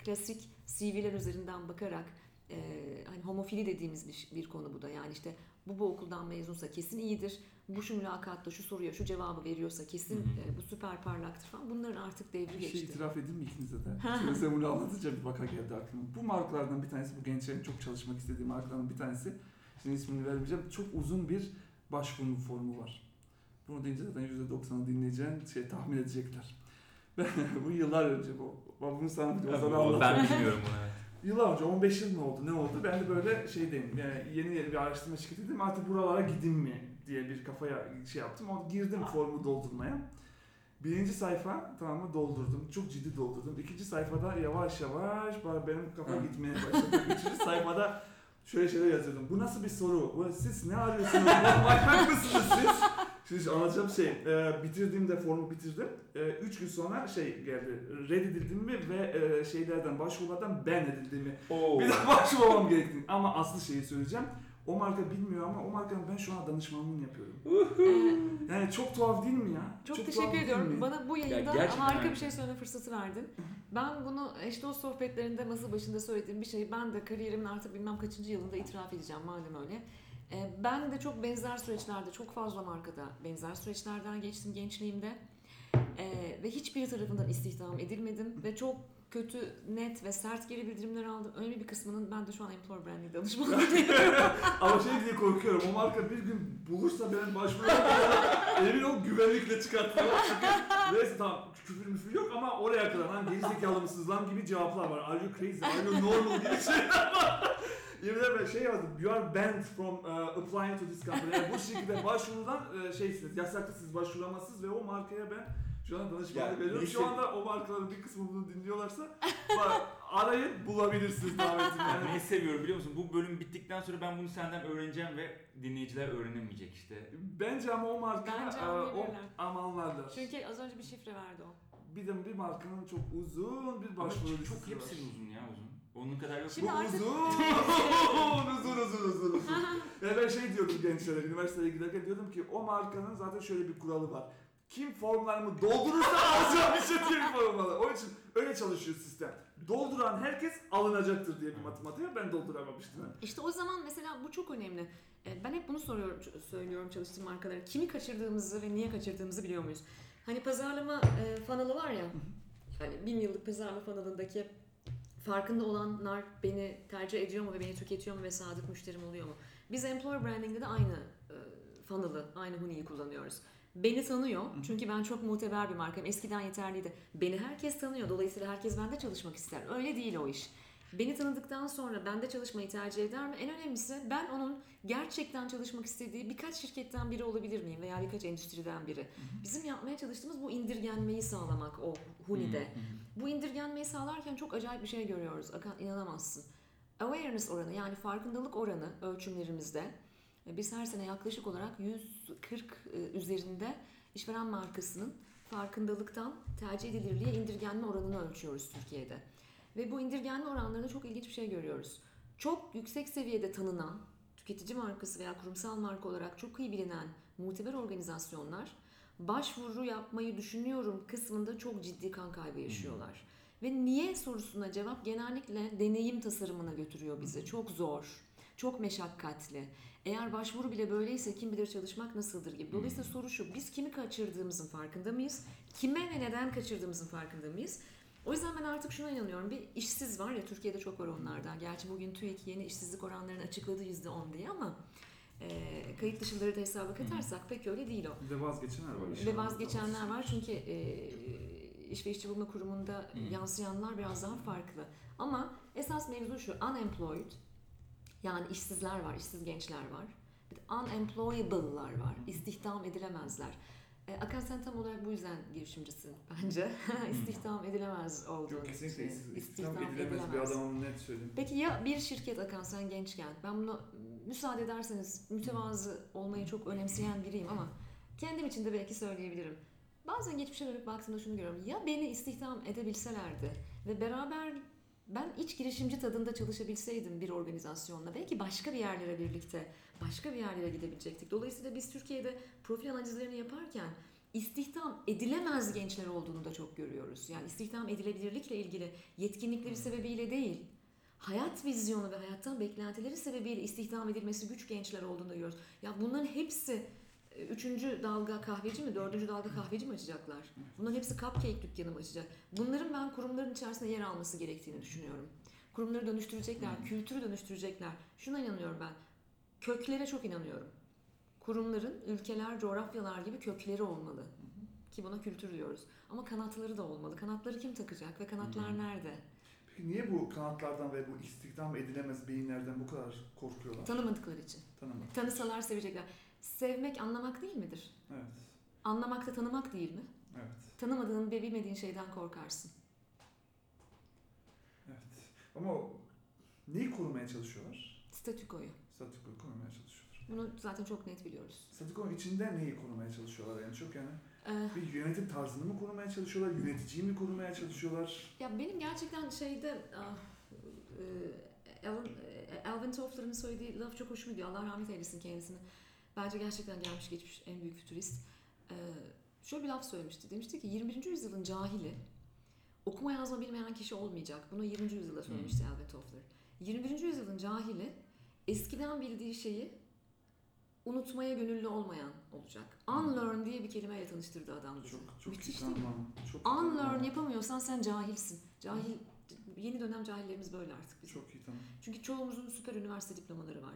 klasik CV'ler üzerinden bakarak e, hani homofili dediğimiz bir, bir konu bu da. Yani işte bu bu okuldan mezunsa kesin iyidir. Bu şu mülakatta şu soruya şu cevabı veriyorsa kesin Hı hı. e, bu süper parlaktır falan. Bunların artık devri Bir şey geçti. itiraf edeyim mi ikinize de? Şimdi sen bunu anlatınca bir vaka geldi aklıma. Bu markalardan bir tanesi, bu gençlerin çok çalışmak istediği markalardan bir tanesi. Şimdi ismini vermeyeceğim. Çok uzun bir başvuru formu var. Bunu deyince zaten %90'ı dinleyeceğin şey tahmin edecekler. Ben, bu yıllar önce bu. Bunu sana bir de o zaman anlatayım. ben bilmiyorum bunu. Yıllar önce 15 yıl mı oldu ne oldu? Ben de böyle şeydeyim yani yeni yeni bir araştırma şirketiydim artık buralara gideyim mi diye bir kafaya şey yaptım. O girdim formu doldurmaya. Birinci sayfa tamam mı doldurdum. Çok ciddi doldurdum. İkinci sayfada yavaş yavaş benim kafa gitmeye başladı. Üçüncü sayfada şöyle şeyler yazıyordum. Bu nasıl bir soru? Siz ne arıyorsunuz? Manyak mısınız siz? Şimdi anlatacağım şey, e, bitirdiğimde formu bitirdim. E, üç gün sonra şey geldi, reddedildiğimi ve e, şeylerden, başvurulardan ben edildiğimi Oo. bir daha başvurmam gerektiğini. Ama aslı şeyi söyleyeceğim. O marka bilmiyor ama o markanın ben şu an danışmanlığını yapıyorum. Ee, Yani çok tuhaf değil mi ya? Çok, tuhaf teşekkür ediyorum. Bana bu yayında gerçekten harika bir şey söyleme fırsatı verdin. Ben bunu eş dost sohbetlerinde masa başında söylediğim bir şeyi ben de kariyerimin artık bilmem kaçıncı yılında itiraf edeceğim madem öyle. Ee, Ben de çok benzer süreçlerde, çok fazla markada benzer süreçlerden geçtim gençliğimde. Ee, ve hiçbir tarafından istihdam edilmedim ve çok kötü, net ve sert geri bildirimler aldım. Önemli bir kısmının ben de şu an employer branding danışmanlığı Ama şey diye korkuyorum. O marka bir gün bulursa benim başvurumu emin ol güvenlikle. Çünkü neyse tamam küfür müfür yok ama oraya kadar hani gerizekalı mısınız lan gibi cevaplar var. Are you crazy? Are you normal gibi şeyler var. Yemin ederim şey yazdım. You are banned from uh, applying to this company. Yani bu şekilde başvurudan uh, şeysiniz, yasaklısınız, başvuramazsınız ve o markaya ben şu an danışmanlık Ya, veriyorum. neyse. Şu anda o markaların bir kısmı bunu dinliyorlarsa bak, arayın bulabilirsiniz davetini. Ben Yani. neyi seviyorum biliyor musun? Bu bölüm bittikten sonra ben bunu senden öğreneceğim ve dinleyiciler öğrenemeyecek işte. Bence ama o marka Bence e, o anlayabilirler. ama anlarlar. Çünkü az önce bir şifre verdi o. Bir de bir markanın çok uzun bir Ama başvuru çok, listesi çok hepsinin var. uzun ya uzun. Onun kadar yok. Şimdi Bu artık- uzun, uzun, uzun, uzun, uzun. ya ben şey diyordum gençlere, üniversiteye giderken diyordum ki o markanın zaten şöyle bir kuralı var. Kim formlarımı doldurursa alacağım bir şey diye bir form. Onun için öyle çalışıyor sistem. Dolduran herkes alınacaktır diye bir matematiğe ben dolduramamıştım. İşte o zaman mesela bu çok önemli. Ee, Ben hep bunu soruyorum, söylüyorum çalıştığım markalara. Kimi kaçırdığımızı ve niye kaçırdığımızı biliyor muyuz? Hani pazarlama e, funnel'ı var ya. Hani bin yıllık pazarlama funnel'ındaki farkında olanlar beni tercih ediyor mu ve beni tüketiyor mu ve sadık müşterim oluyor mu? Biz employer branding'de de aynı e, funnel'ı, aynı huniyi kullanıyoruz. Beni tanıyor çünkü ben çok muteber bir markayım. Eskiden yeterliydi. Beni herkes tanıyor. Dolayısıyla herkes bende çalışmak ister. Öyle değil o iş. Beni tanıdıktan sonra bende çalışmayı tercih eder mi? En önemlisi ben onun gerçekten çalışmak istediği birkaç şirketten biri olabilir miyim veya birkaç endüstriden biri. Bizim yapmaya çalıştığımız bu indirgenmeyi sağlamak o Huni'de. Bu indirgenmeyi sağlarken çok acayip bir şey görüyoruz. Akan inanamazsın. Awareness oranı yani farkındalık oranı ölçümlerimizde e, biz her sene yaklaşık olarak 140 e, üzerinde işveren markasının farkındalıktan tercih edilirliğe indirgenme oranını ölçüyoruz Türkiye'de. Ve bu indirgenme oranlarında çok ilginç bir şey görüyoruz. Çok yüksek seviyede tanınan, tüketici markası veya kurumsal marka olarak çok iyi bilinen muteber organizasyonlar başvuru yapmayı düşünüyorum kısmında çok ciddi kan kaybı yaşıyorlar. Ve niye sorusuna cevap genellikle deneyim tasarımına götürüyor bizi. Çok zor, çok meşakkatli. Eğer başvuru bile böyleyse kim bilir çalışmak nasıldır gibi. Dolayısıyla soru şu, biz kimi kaçırdığımızın farkında mıyız? Kime ve neden kaçırdığımızın farkında mıyız? O yüzden ben artık şuna inanıyorum. Bir işsiz var ya Türkiye'de çok var onlardan. Gerçi bugün TÜİK yeni işsizlik oranlarını açıkladı %10 diye ama e, kayıt dışıları da hesaba katarsak pek öyle değil o. De vazgeçenler var. Ve vazgeçenler var çünkü e, İş ve İşçi Bulma Kurumu'nda Hı. yansıyanlar biraz daha farklı. Ama esas mevzu şu, unemployed yani işsizler var, işsiz gençler var. Bir de unemployable'lar var, istihdam edilemezler. E, Akan sen tam olarak bu yüzden girişimcisin bence. istihdam edilemez olduğun Yok kesinlikle işsiz- istihdam edilemez bir adamım net söyleyeyim. Peki ya bir şirket Akan sen gençken, ben bunu müsaade ederseniz mütevazı olmayı çok önemseyen biriyim ama kendim için de belki söyleyebilirim. Bazen geçmişe dönüp baktığımda şunu görüyorum. Ya beni istihdam edebilselerdi ve beraber Ben iç girişimci tadında çalışabilseydim bir organizasyonla belki başka bir yerlere birlikte başka bir yerlere gidebilecektik. Dolayısıyla biz Türkiye'de profil analizlerini yaparken istihdam edilemez gençler olduğunu da çok görüyoruz. Yani istihdam edilebilirlikle ilgili yetkinlikleri sebebiyle değil, hayat vizyonu ve hayattan beklentileri sebebiyle istihdam edilmesi güç gençler olduğunu da görüyoruz. Ya bunların hepsi e, üçüncü dalga kahveci mi, dördüncü dalga kahveci mi açacaklar? Bunların hepsi cupcake dükkanı mı açacak? Bunların ben kurumların içerisinde yer alması gerektiğini düşünüyorum. Kurumları dönüştürecekler, kültürü dönüştürecekler. Şuna inanıyorum ben. Köklere çok inanıyorum. Kurumların ülkeler, coğrafyalar gibi kökleri olmalı. Ki buna kültür diyoruz. Ama kanatları da olmalı. Kanatları kim takacak ve kanatlar nerede? Peki niye bu kanatlardan ve bu istihdam edilemez beyinlerden bu kadar korkuyorlar? Tanımadıkları için. Tanımak. Tanısalar sevecekler. Sevmek anlamak değil midir? Evet. Anlamak da tanımak değil mi? Evet. Tanımadığın ve bilmediğin şeyden korkarsın. Evet. Ama neyi korumaya çalışıyorlar? Statükoyu. Statükoyu korumaya çalışıyorlar. Bunu zaten çok net biliyoruz. Statükonun içinde neyi korumaya çalışıyorlar en çok yani? Ee, Bir yönetim tarzını mı korumaya çalışıyorlar? Yöneticiyi mi korumaya çalışıyorlar? ya benim gerçekten şeyde ah, e, Alvin, e, Toffler'ın söylediği laf çok hoşuma gidiyor. Allah rahmet eylesin kendisini. Bence gerçekten gelmiş geçmiş en büyük fütürist. Ee, şöyle bir laf söylemişti. Demişti ki 21. yüzyılın cahili okuma yazma bilmeyen kişi olmayacak. Bunu 20. yüzyılda söylemişti Alvin Toffler. 21. yüzyılın cahili eskiden bildiği şeyi unutmaya gönüllü olmayan olacak. Unlearn diye bir kelimeyle tanıştırdı adam bizi. Çok çok Müthiş iyi değil mi? Çok. Unlearn yapamıyorsan sen cahilsin. Cahil yeni dönem cahillerimiz böyle artık bizim. Çok iyi tanım. Çünkü çoğumuzun süper üniversite diplomaları var.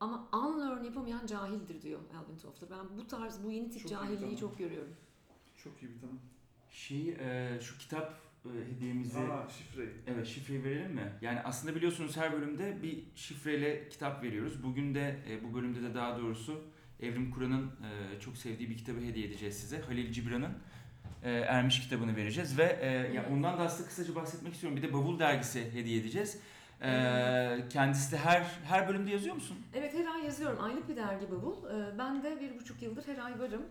Ama unlearn yapamayan cahildir diyor Alvin Toffler. Ben bu tarz, bu yeni tip Çok iyi cahilliği tanım. çok görüyorum. Çok iyi bir tanım. Şey, e, şu kitap hediyemizi... Aa şifreyi. Evet şifreyi verelim mi? Yani aslında biliyorsunuz her bölümde bir şifreyle kitap veriyoruz. Bugün de e, bu bölümde de daha doğrusu Evrim Kur'an'ın e, çok sevdiği bir kitabı hediye edeceğiz size. Halil Cibran'ın e, Ermiş kitabını vereceğiz ve e, ya ondan da aslında kısaca bahsetmek istiyorum. Bir de Bavul dergisi hediye edeceğiz. E, kendisi de her her bölümde yazıyor musun? Evet her ay yazıyorum. Aylık bir dergi Bavul. Ben de bir buçuk yıldır her ay varım.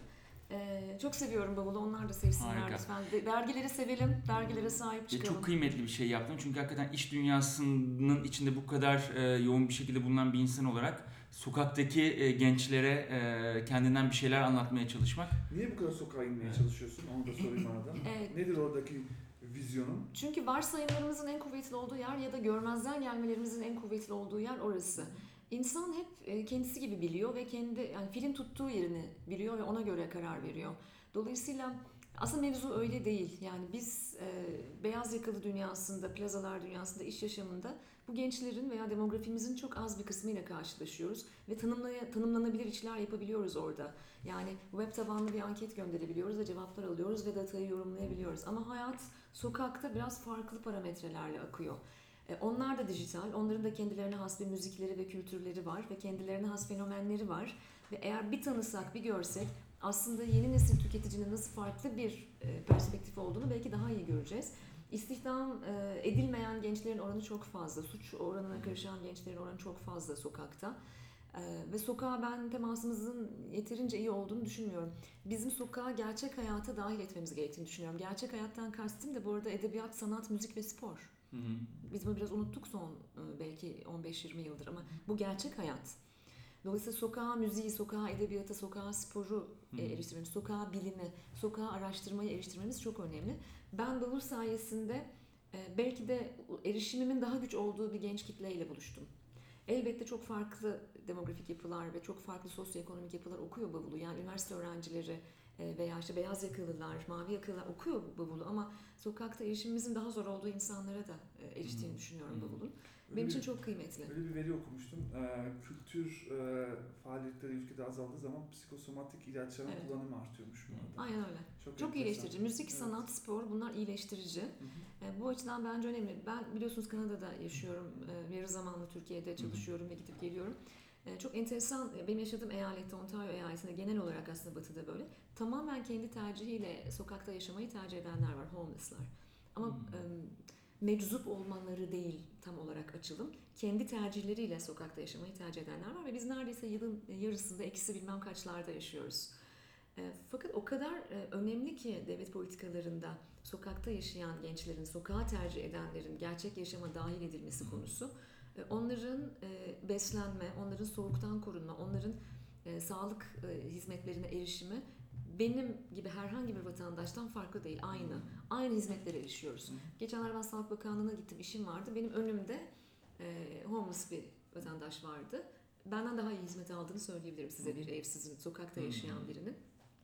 Ee, Çok seviyorum Bavul'u. Onlar da sevsinler Harika. lütfen. De- Dergileri sevelim. Dergilere sahip Ya çıkalım. çok kıymetli bir şey yaptım çünkü hakikaten iş dünyasının içinde bu kadar e, yoğun bir şekilde bulunan bir insan olarak sokaktaki e, gençlere e, kendinden bir şeyler anlatmaya çalışmak Niye bu kadar sokağa inmeye Evet. çalışıyorsun? Onu da sorayım arada. Evet. Nedir oradaki vizyonun? Çünkü varsayımlarımızın en kuvvetli olduğu yer ya da görmezden gelmelerimizin en kuvvetli olduğu yer orası. İnsan hep e, kendisi gibi biliyor ve kendi yani filin tuttuğu yerini biliyor ve ona göre karar veriyor. Dolayısıyla aslında mevzu öyle değil. Yani biz e, beyaz yakalı dünyasında, plazalar dünyasında, iş yaşamında bu gençlerin veya demografimizin çok az bir kısmıyla karşılaşıyoruz ve tanımlaya, tanımlanabilir işler yapabiliyoruz orada. Yani web tabanlı bir anket gönderebiliyoruz ve cevaplar alıyoruz ve datayı yorumlayabiliyoruz. Ama hayat sokakta biraz farklı parametrelerle akıyor. E, Onlar da dijital, onların da kendilerine has bir müzikleri ve kültürleri var ve kendilerine has fenomenleri var. Ve eğer bir tanısak, bir görsek aslında yeni nesil tüketicinin nasıl farklı bir e, perspektif olduğunu belki daha iyi göreceğiz. İstihdam e, edilmeyen gençlerin oranı çok fazla. Suç oranına karışan gençlerin oranı çok fazla sokakta. Ve sokağa ben temasımızın yeterince iyi olduğunu düşünmüyorum. Bizim sokağa gerçek hayata dahil etmemiz gerektiğini düşünüyorum. Gerçek hayattan kastım da bu arada edebiyat, sanat, müzik ve spor. Hı hı. Biz bunu biraz unuttuk son e, belki 15-20 yıldır ama bu gerçek hayat. Dolayısıyla sokağa müziği, sokağa edebiyatı, sokağa sporu e, eriştirmemiz, sokağa bilimi, sokağa araştırmayı eriştirmemiz çok önemli. Ben Bavul sayesinde e, belki de erişimimin daha güç olduğu bir genç kitleyle buluştum. Elbette çok farklı demografik yapılar ve çok farklı sosyoekonomik yapılar okuyor Bavul'u. Yani üniversite öğrencileri veya işte beyaz yakalılar, mavi yakalılar okuyor Bavul'u ama sokakta erişimimizin daha zor olduğu insanlara da e, eriştiğini Hı. düşünüyorum. Bavul'un. Öyle Benim bir- için çok kıymetli. Öyle bir veri okumuştum. Ee, kültür e, faaliyetleri ülkede azaldığı zaman psikosomatik ilaçların Evet. kullanımı artıyormuş bu arada. Aynen öyle. Çok, Çok iyileştirici. Müzik, Evet. sanat, spor bunlar iyileştirici. Hı hı. E, bu açıdan bence önemli. Ben biliyorsunuz Kanada'da yaşıyorum. E, yarı zamanlı Türkiye'de çalışıyorum ve gidip geliyorum. E, çok enteresan. e, Benim yaşadığım eyalette, Ontario eyaletinde genel olarak aslında batıda böyle. Tamamen kendi tercihiyle sokakta yaşamayı tercih edenler var. Homeless'lar. Ama Hmm. e, meczup olmaları değil tam olarak açılım. Kendi tercihleriyle sokakta yaşamayı tercih edenler var ve biz neredeyse yılın yarısında eksi bilmem kaçlarda yaşıyoruz. E, Fakat o kadar e, önemli ki devlet politikalarında sokakta yaşayan gençlerin, sokağa tercih edenlerin gerçek yaşama dahil edilmesi konusu. E, Onların e, beslenme, onların soğuktan korunma, onların e, sağlık e, hizmetlerine erişimi benim gibi herhangi bir vatandaştan farklı değil. Aynı. Aynı hizmetlere erişiyoruz. Geçenlerde ben Sağlık Bakanlığı'na gittim, işim vardı. Benim önümde homeless bir vatandaş vardı. Benden daha iyi hizmet aldığını söyleyebilirim size bir evsizin, sokakta yaşayan birinin.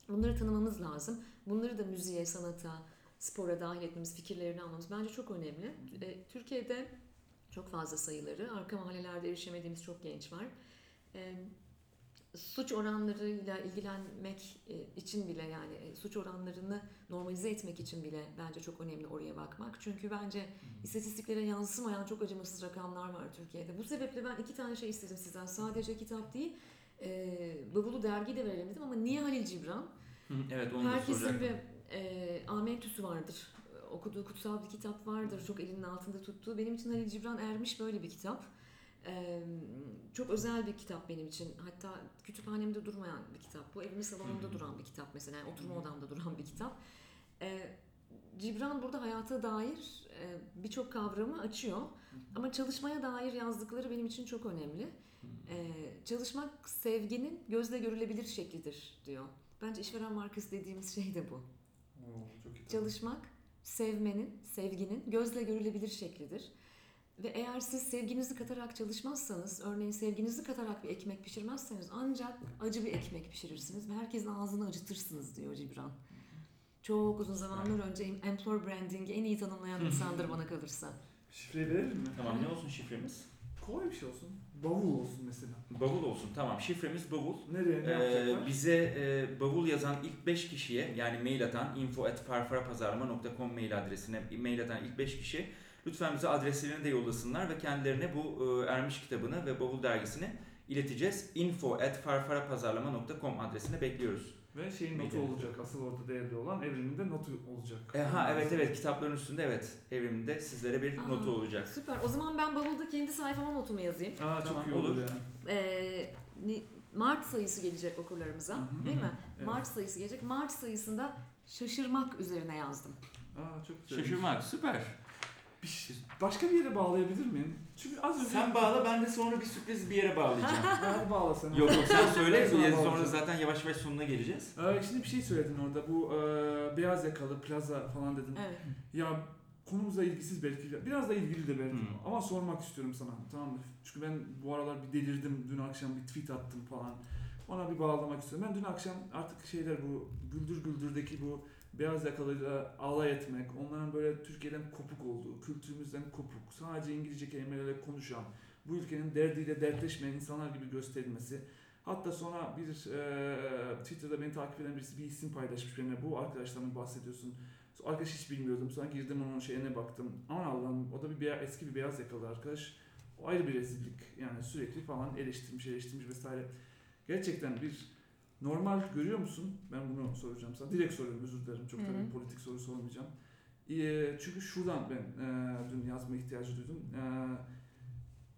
Bunları tanımamız lazım. Bunları da müziğe, sanata, spora dahil etmemiz, fikirlerini almamız bence çok önemli. Türkiye'de çok fazla sayıları, arka mahallelerde erişemediğimiz çok genç var. E, suç oranlarıyla ilgilenmek e, için bile yani e, suç oranlarını normalize etmek için bile bence çok önemli oraya bakmak. Çünkü bence istatistiklere yansımayan çok acımasız rakamlar var Türkiye'de. Bu sebeple ben iki tane şey istedim sizden. Sadece kitap değil, e, bavulu dergi de verelim dedim ama niye Halil Cibran? Hı, Evet onu Herkesin bir e, amentüsü vardır. Okuduğu kutsal bir kitap vardır. Çok elinin altında tuttuğu. Benim için Halil Cibran Ermiş böyle bir kitap. Çok özel bir kitap benim için. Hatta kütüphanemde durmayan bir kitap. Bu evimin salonunda duran bir kitap mesela. Yani oturma odamda duran bir kitap. Cibran burada hayata dair e, birçok kavramı açıyor. Ama çalışmaya dair yazdıkları benim için çok önemli. E, çalışmak sevginin gözle görülebilir şeklidir diyor. Bence işveren markası dediğimiz şey de bu. Oo, çok iyi. Çalışmak sevmenin, sevginin gözle görülebilir şeklidir. Ve eğer siz sevginizi katarak çalışmazsanız, örneğin sevginizi katarak bir ekmek pişirmezseniz ancak acı bir ekmek pişirirsiniz ve herkesin ağzını acıtırsınız diyor Cibran. Çok uzun zamanlar önce employer branding'i en iyi tanımlayan insandır bana kalırsa. Şifreyi verelim mi? Tamam ne olsun şifremiz? Kolay bir şey olsun. Bavul olsun mesela. Bavul olsun tamam şifremiz bavul. Nereye ne Ee, yapacaklar? bize e, bavul yazan ilk 5 kişiye yani mail atan info.farfarapazarlama.com mail adresine mail atan ilk 5 kişi lütfen bize adreslerini de yollasınlar ve kendilerine bu e, Ermiş kitabını ve bavul dergisini ileteceğiz. info.farfarapazarlama.com adresine bekliyoruz. Ve şeyin notu Medya. olacak. Asıl orada değerli olan evrimin de notu olacak. E, ha evet evet kitapların üstünde evet evrimde sizlere bir Aa. notu olacak. Süper. O zaman ben bavulda kendi sayfama notumu yazayım. Aa, Tamam, çok iyi olur, olur. yani. Ee, Mart sayısı gelecek okurlarımıza. Hı hı. Değil mi? Evet. Mart sayısı gelecek. Mart sayısında şaşırmak üzerine yazdım. Aa, çok güzel. Şaşırmak süper. Bir şey- Başka bir yere bağlayabilir miyim? Çünkü az önce... Sen bağla ben de sonra bir sürpriz bir yere bağlayacağım. Hadi bağla sen. yok yok sen söyle sonra bağlayacağım. zaten yavaş yavaş sonuna geleceğiz. Ee, şimdi bir şey söyledin orada. Bu e, beyaz yakalı plaza falan dedin. Evet. Ya konumuzla ilgisiz belki. Biraz da ilgili de belki. Hmm. Ama sormak istiyorum sana. Tamam mı? Çünkü ben bu aralar bir delirdim. Dün akşam bir tweet attım falan. Ona bir bağlamak istiyorum. Ben dün akşam artık şeyler bu Güldür Güldür'deki bu beyaz yakalıyla alay etmek, onların böyle Türkiye'den kopuk olduğu, kültürümüzden kopuk, sadece İngilizce kelimelerle konuşan, bu ülkenin derdiyle dertleşmeyen insanlar gibi gösterilmesi. Hatta sonra bir e, Twitter'da beni takip eden birisi bir isim paylaşmış benimle. Bu arkadaşlarımı bahsediyorsun. Sonra Arkadaş hiç bilmiyordum. Sonra girdim onun şeyine baktım. Aman Allah'ım o da bir beya- eski bir beyaz yakalı arkadaş. O ayrı bir rezillik. Yani sürekli falan eleştirmiş, eleştirmiş vesaire. Gerçekten bir normal görüyor musun? Ben bunu soracağım sana. Direkt soruyorum özür dilerim. Çok bir politik soru sormayacağım. Ee, çünkü şuradan ben e, dün yazma ihtiyacı duydum. E,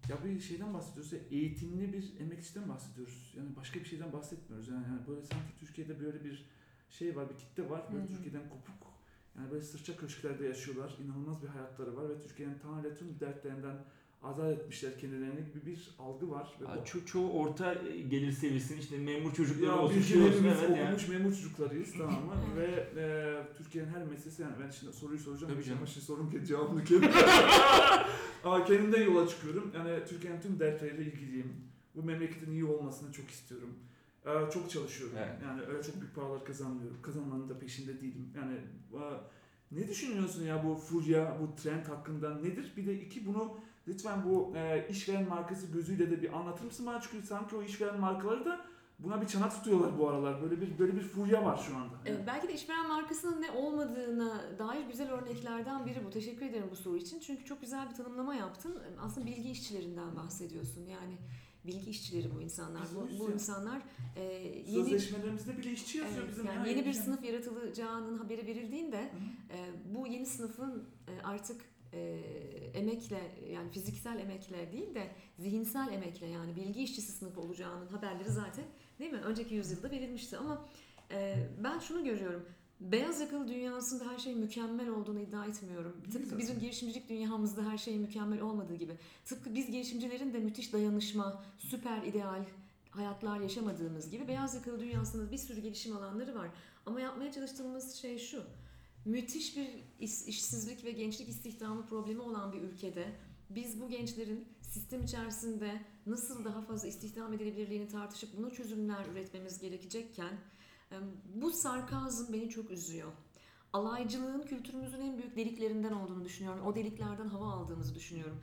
ya bir şeyden bahsediyoruz ya eğitimli bir emekçiden bahsediyoruz. Yani başka bir şeyden bahsetmiyoruz. Yani, yani böyle sanki Türkiye'de böyle bir şey var, bir kitle var. Böyle Hı hı. Türkiye'den kopuk. Yani böyle sırça köşklerde yaşıyorlar. İnanılmaz bir hayatları var ve Türkiye'nin tamamen tüm dertlerinden azat etmişler kendilerini gibi bir algı var. Ve bu- Ço- çoğu orta gelir seviyesinin işte memur çocukları ya olsun, şey olsun evet yani. okumuş memur çocuklarıyız tamam mı? Ve e, Türkiye'nin her meselesi yani ben şimdi soruyu soracağım. Tabii canım. Ama şimdi sorum ki cevabını kendim. Ama kendimden yola çıkıyorum. Yani Türkiye'nin tüm dertleriyle ilgiliyim. Bu memleketin iyi olmasını çok istiyorum. E, çok çalışıyorum. Evet. Yani öyle çok büyük paralar kazanmıyorum. Kazanmanın da peşinde değilim. Yani e, ne düşünüyorsun ya bu furya, bu trend hakkında nedir? Bir de iki bunu lütfen bu e, işveren markası gözüyle de bir anlatır mısın bana? Çünkü sanki o işveren markaları da buna bir çanak tutuyorlar bu aralar. Böyle bir böyle bir furya var şu anda. Ee, belki de işveren markasının ne olmadığına dair güzel örneklerden biri bu. Teşekkür ederim bu soru için. Çünkü çok güzel bir tanımlama yaptın. Aslında bilgi işçilerinden bahsediyorsun. Yani bilgi işçileri bu insanlar. Bu, bu insanlar e, yeni Sözleşmelerimizde bile işçi yazıyor Evet, bizim. yani ya, yeni bir yani. sınıf yaratılacağının haberi verildiğinde Hı hı. e, bu yeni sınıfın e, artık e, emekle yani fiziksel emekle değil de zihinsel emekle yani bilgi işçisi sınıfı olacağının haberleri zaten değil mi? Önceki yüzyılda verilmişti ama e, ben şunu görüyorum. Beyaz yakalı dünyasında her şey mükemmel olduğunu iddia etmiyorum. Tıpkı bizim girişimcilik dünyamızda her şeyin mükemmel olmadığı gibi. Tıpkı biz girişimcilerin de müthiş dayanışma, süper ideal hayatlar yaşamadığımız gibi beyaz yakalı dünyasında bir sürü gelişim alanları var. Ama yapmaya çalıştığımız şey şu. Müthiş bir iş- işsizlik ve gençlik istihdamı problemi olan bir ülkede biz bu gençlerin sistem içerisinde nasıl daha fazla istihdam edilebilirliğini tartışıp buna çözümler üretmemiz gerekecekken bu sarkazm beni çok üzüyor. Alaycılığın kültürümüzün en büyük deliklerinden olduğunu düşünüyorum. O deliklerden hava aldığımızı düşünüyorum.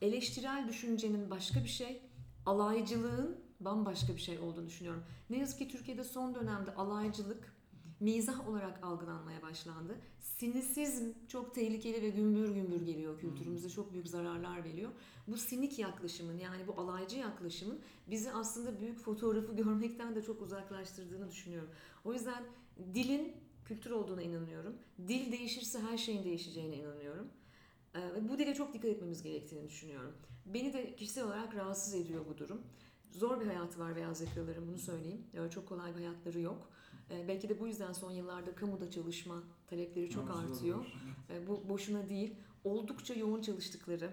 Eleştirel düşüncenin başka bir şey, alaycılığın bambaşka bir şey olduğunu düşünüyorum. Ne yazık ki Türkiye'de son dönemde alaycılık mizah olarak algılanmaya başlandı. Sinisizm çok tehlikeli ve gümbür gümbür geliyor kültürümüze çok büyük zararlar veriyor. Bu sinik yaklaşımın yani bu alaycı yaklaşımın bizi aslında büyük fotoğrafı görmekten de çok uzaklaştırdığını düşünüyorum. O yüzden dilin kültür olduğuna inanıyorum. Dil değişirse her şeyin değişeceğine inanıyorum. Ee, ve bu dile çok dikkat etmemiz gerektiğini düşünüyorum. Beni de kişisel olarak rahatsız ediyor bu durum. Zor bir hayatı var beyaz yakalıların bunu söyleyeyim. Öyle çok kolay bir hayatları yok. Ee, belki de bu yüzden son yıllarda kamuda çalışma talepleri çok Yalnız artıyor. E, Bu boşuna değil. Oldukça yoğun çalıştıkları,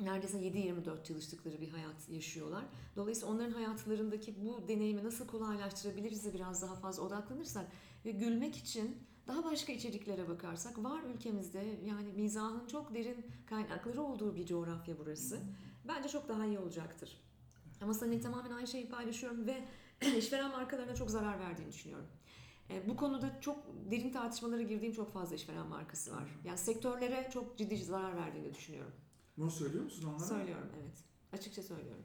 neredeyse 7-24 çalıştıkları bir hayat yaşıyorlar. Dolayısıyla onların hayatlarındaki bu deneyimi nasıl kolaylaştırabiliriz de biraz daha fazla odaklanırsak ve gülmek için daha başka içeriklere bakarsak var ülkemizde yani mizahın çok derin kaynakları olduğu bir coğrafya burası. Bence çok daha iyi olacaktır. Ama seninle tamamen aynı şeyi paylaşıyorum ve işveren markalarına çok zarar verdiğini düşünüyorum. E, Bu konuda çok derin tartışmalara girdiğim çok fazla işveren markası var. Yani sektörlere çok ciddi zarar verdiğini düşünüyorum. Bunu söylüyor musun onlara? Söylüyorum evet. Açıkça söylüyorum.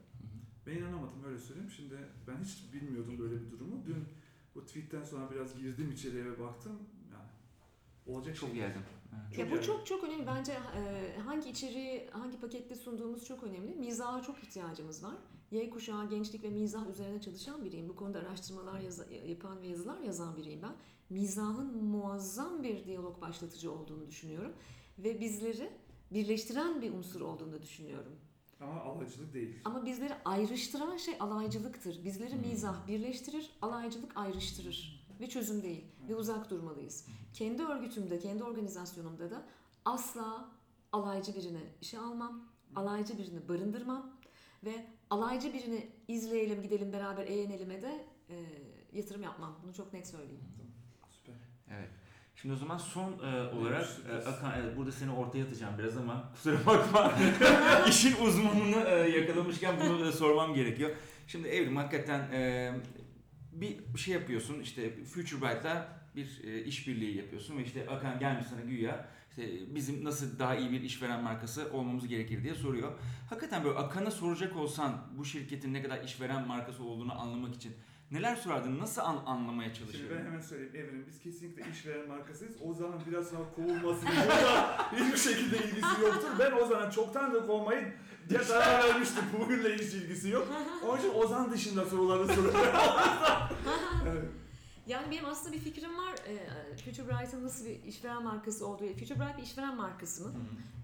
Ben inanamadım öyle söyleyeyim. Şimdi ben hiç bilmiyordum böyle bir durumu. Dün bu tweetten sonra biraz girdim içeriye ve baktım. Yani olacak Çok şey. geldim. Evet. ya bu çok çok önemli. Bence e, hangi içeriği, hangi pakette sunduğumuz çok önemli. Mizaha çok ihtiyacımız var. Y kuşağı, gençlik ve mizah üzerine çalışan biriyim. Bu konuda araştırmalar yapan ve yazılar yazan biriyim ben. Mizahın muazzam bir diyalog başlatıcı olduğunu düşünüyorum. Ve bizleri birleştiren bir unsur olduğunu düşünüyorum. Ama alaycılık değil. Ama bizleri ayrıştıran şey alaycılıktır. Bizleri mizah birleştirir, alaycılık ayrıştırır. Ve çözüm değil. Ve uzak durmalıyız. Kendi örgütümde, kendi organizasyonumda da asla alaycı birine işe almam, alaycı birini barındırmam ve alaycı birini izleyelim, gidelim beraber eğlenelim'e de e, yatırım yapmam. Bunu çok net söyleyeyim. Süper. Evet. Şimdi o zaman son e, olarak e, Akan, evet, burada seni ortaya atacağım biraz ama kusura bakma işin uzmanını e, yakalamışken bunu e, sormam gerekiyor. Şimdi Evrim hakikaten e, bir şey yapıyorsun işte Future Bright'la bir e, işbirliği yapıyorsun ve işte Akan gelmiş sana güya işte bizim nasıl daha iyi bir işveren markası olmamız gerekir diye soruyor. Hakikaten böyle Akan'a soracak olsan bu şirketin ne kadar işveren markası olduğunu anlamak için neler sorardın? Nasıl an- anlamaya Şimdi ben çalışırdın? hemen söyleyeyim Evrim biz kesinlikle işveren markasıyız. Ozan'ın biraz sonra kovulmasının burada hiçbir şekilde ilgisi yoktur. Ben Ozan'a çoktan da kovmayı diye karar vermiştim. Bugünle hiç ilgisi yok. Onun için Ozan dışında soruları soruyorum. evet. Yani benim aslında bir fikrim var. Ee, Future Bright'ın nasıl bir işveren markası olduğu. Future Bright bir işveren markası mı?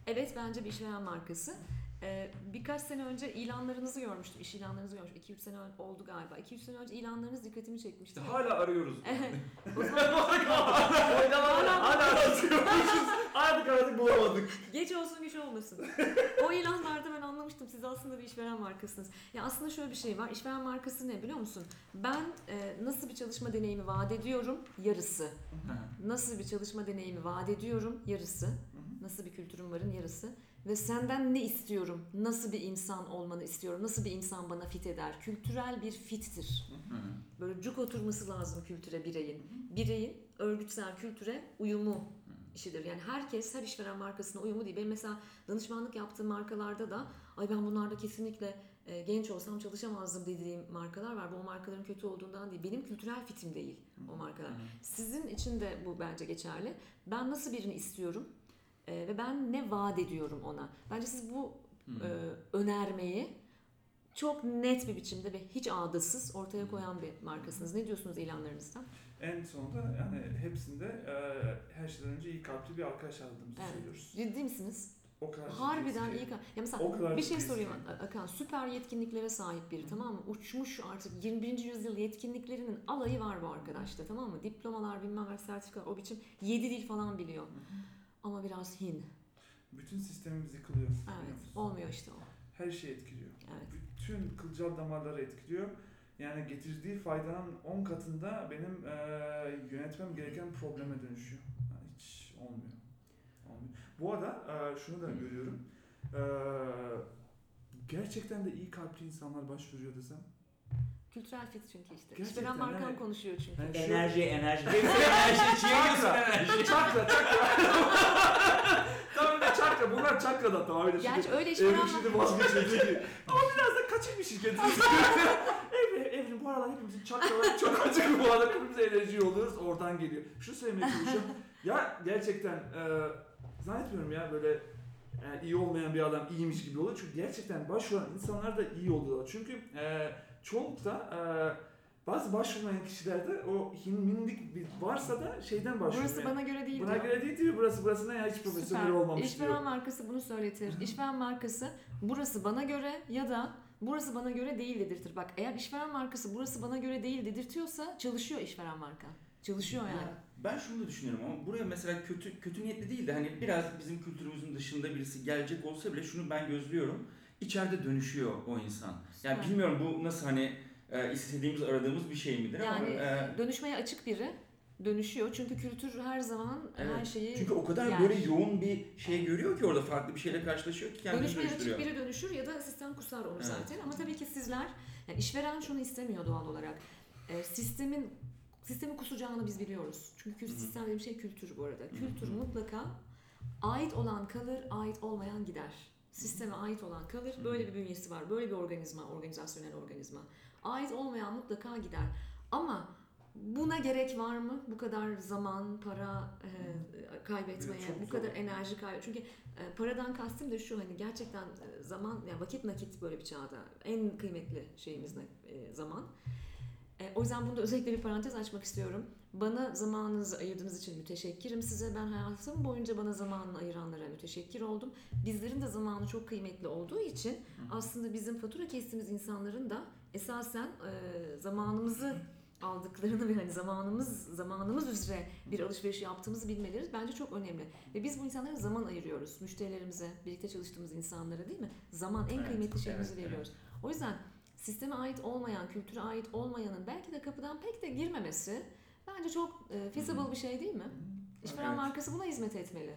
Evet bence bir işveren markası. Ee, birkaç sene önce ilanlarınızı görmüştüm. İş ilanlarınızı görmüştüm. 2-3 sene oldu galiba. 2-3 sene önce ilanlarınız dikkatimi çekmişti. İşte hala arıyoruz. O zaman hala arıyormuşuz. Artık artık bulamadık. geç olsun güç olmasın. O ilanlarda ben anlamıştım siz aslında bir işveren markasınız. Ya aslında şöyle bir şey var. İşveren markası ne biliyor musun? Ben e, nasıl bir çalışma deneyimi vaat ediyorum? Yarısı. Nasıl bir çalışma deneyimi vaat ediyorum? Yarısı. Nasıl bir kültürüm varın yarısı. Ve senden ne istiyorum? Nasıl bir insan olmanı istiyorum? Nasıl bir insan bana fit eder? Kültürel bir fittir. Böyle cuk oturması lazım kültüre bireyin. Bireyin örgütsel kültüre uyumu işidir. Yani herkes her işveren markasına uyumu değil. Benim mesela danışmanlık yaptığım markalarda da ay ben bunlarda kesinlikle e, genç olsam çalışamazdım dediğim markalar var. Bu o markaların kötü olduğundan değil. Benim kültürel fitim değil o markalar. Sizin için de bu bence geçerli. Ben nasıl birini istiyorum e, ve ben ne vaat ediyorum ona. Bence siz bu e, önermeyi çok net bir biçimde ve hiç ağdasız ortaya koyan bir markasınız. Ne diyorsunuz ilanlarınızdan? En sonunda yani hepsinde e, her şeyden önce iyi kalpli bir arkadaş aradığımızı Evet. söylüyoruz. Ciddi misiniz? O kadar Harbiden iyi. ka- Ya mesela O kadar bir şey ciddi sorayım. A- Akan. Süper yetkinliklere sahip biri tamam mı? Uçmuş artık 21. yüzyıl yetkinliklerinin alayı var bu arkadaşta tamam mı? Diplomalar bilmem ne sertifikalar o biçim 7 dil falan biliyor. Ama biraz hin. Bütün sistemimiz yıkılıyor. Evet. Olmuyor işte o. Her şeyi etkiliyor. Evet. Bütün kılcal damarları etkiliyor. Yani getirdiği faydanın 10 katında benim eee, yönetmem gereken probleme dönüşüyor. Yani hiç olmuyor. olmuyor. Bu arada eee, şunu da görüyorum. Eee, gerçekten de iyi kalpli insanlar başvuruyor desem. Kültürel fit çünkü işte. Gerçekten İşveren markan yani- konuşuyor çünkü. Yani şu- Enerji, enerji. Enerji. Çakra. enerji. Çakra, çakra. tamam da çakra. Bunlar çakradan tamam öyle şimdi. Gerçi öyle işveren Evrim şimdi ki ama biraz da kaçık bir şirket. Evrim, Evrim bu aralar hepimizin çakraları çok açık bu arada hepimiz enerji oluyoruz oradan geliyor. Şu söylemeye çalışıyorum. ya gerçekten e, zannetmiyorum ya böyle e, iyi olmayan bir adam iyiymiş gibi oluyor. Çünkü gerçekten başvuran insanlar da iyi oluyorlar. Çünkü e, çoğunlukla e, bazı başvurmayan kişilerde o hinminlik bir varsa da şeyden başvuruyor. Burası bana göre değil Buna diyor. göre değil diyor. Burası burasına ya hiç profesyonel Süper. olmamış İşveren diyor. markası bunu söyletir. İşveren markası burası bana göre ya da burası bana göre değil dedirtir. Bak eğer işveren markası burası bana göre değil dedirtiyorsa çalışıyor işveren marka. Çalışıyor yani. Ya, Ben şunu da düşünüyorum ama buraya mesela kötü kötü niyetli değil de hani biraz bizim kültürümüzün dışında birisi gelecek olsa bile şunu ben gözlüyorum. İçeride dönüşüyor o insan. Yani Süper. bilmiyorum bu nasıl hani e, istediğimiz aradığımız bir şey midir ama Yani e, dönüşmeye açık biri dönüşüyor. Çünkü kültür her zaman her Evet. şeyi çünkü o kadar yer. böyle yoğun bir şey görüyor ki orada farklı bir şeyle karşılaşıyor ki kendini Dönüşmeye açık biri dönüşür ya da sistem kusar onu Evet. zaten. Ama tabii ki sizler, yani işveren şunu istemiyor doğal olarak. Ee, sistemin sistemin kusacağını biz biliyoruz. Çünkü Hı hı. sistem dediğim şey kültür bu arada. Kültür mutlaka ait olan kalır, ait olmayan gider. Sisteme ait olan kalır. Böyle bir bünyesi var. Böyle bir organizma, organizasyonel organizma. Ait olmayan mutlaka gider. Ama buna gerek var mı? Bu kadar zaman, para e, kaybetmeye, çok bu zor. kadar enerji kaybetmeye. Çünkü e, paradan kastım da şu hani gerçekten zaman, yani vakit nakit böyle bir çağda en kıymetli şeyimiz ne? E, zaman. E, o yüzden bunda özellikle bir parantez açmak istiyorum. Bana zamanınızı ayırdığınız için müteşekkirim size. Ben hayatım boyunca bana zamanını ayıranlara müteşekkir oldum. Bizlerin de zamanı çok kıymetli olduğu için aslında bizim fatura kestiğimiz insanların da esasen e, zamanımızı aldıklarını ve hani zamanımız zamanımız üzere bir alışveriş yaptığımızı bilmeleri bence çok önemli. Ve biz bu insanlara zaman ayırıyoruz. Müşterilerimize, birlikte çalıştığımız insanlara değil mi? Zaman en Evet, kıymetli şeyimizi evet, veriyoruz. O yüzden sisteme ait olmayan, kültüre ait olmayanın belki de kapıdan pek de girmemesi bence çok e, feasible bir şey değil mi? İşveren Evet. markası buna hizmet etmeli.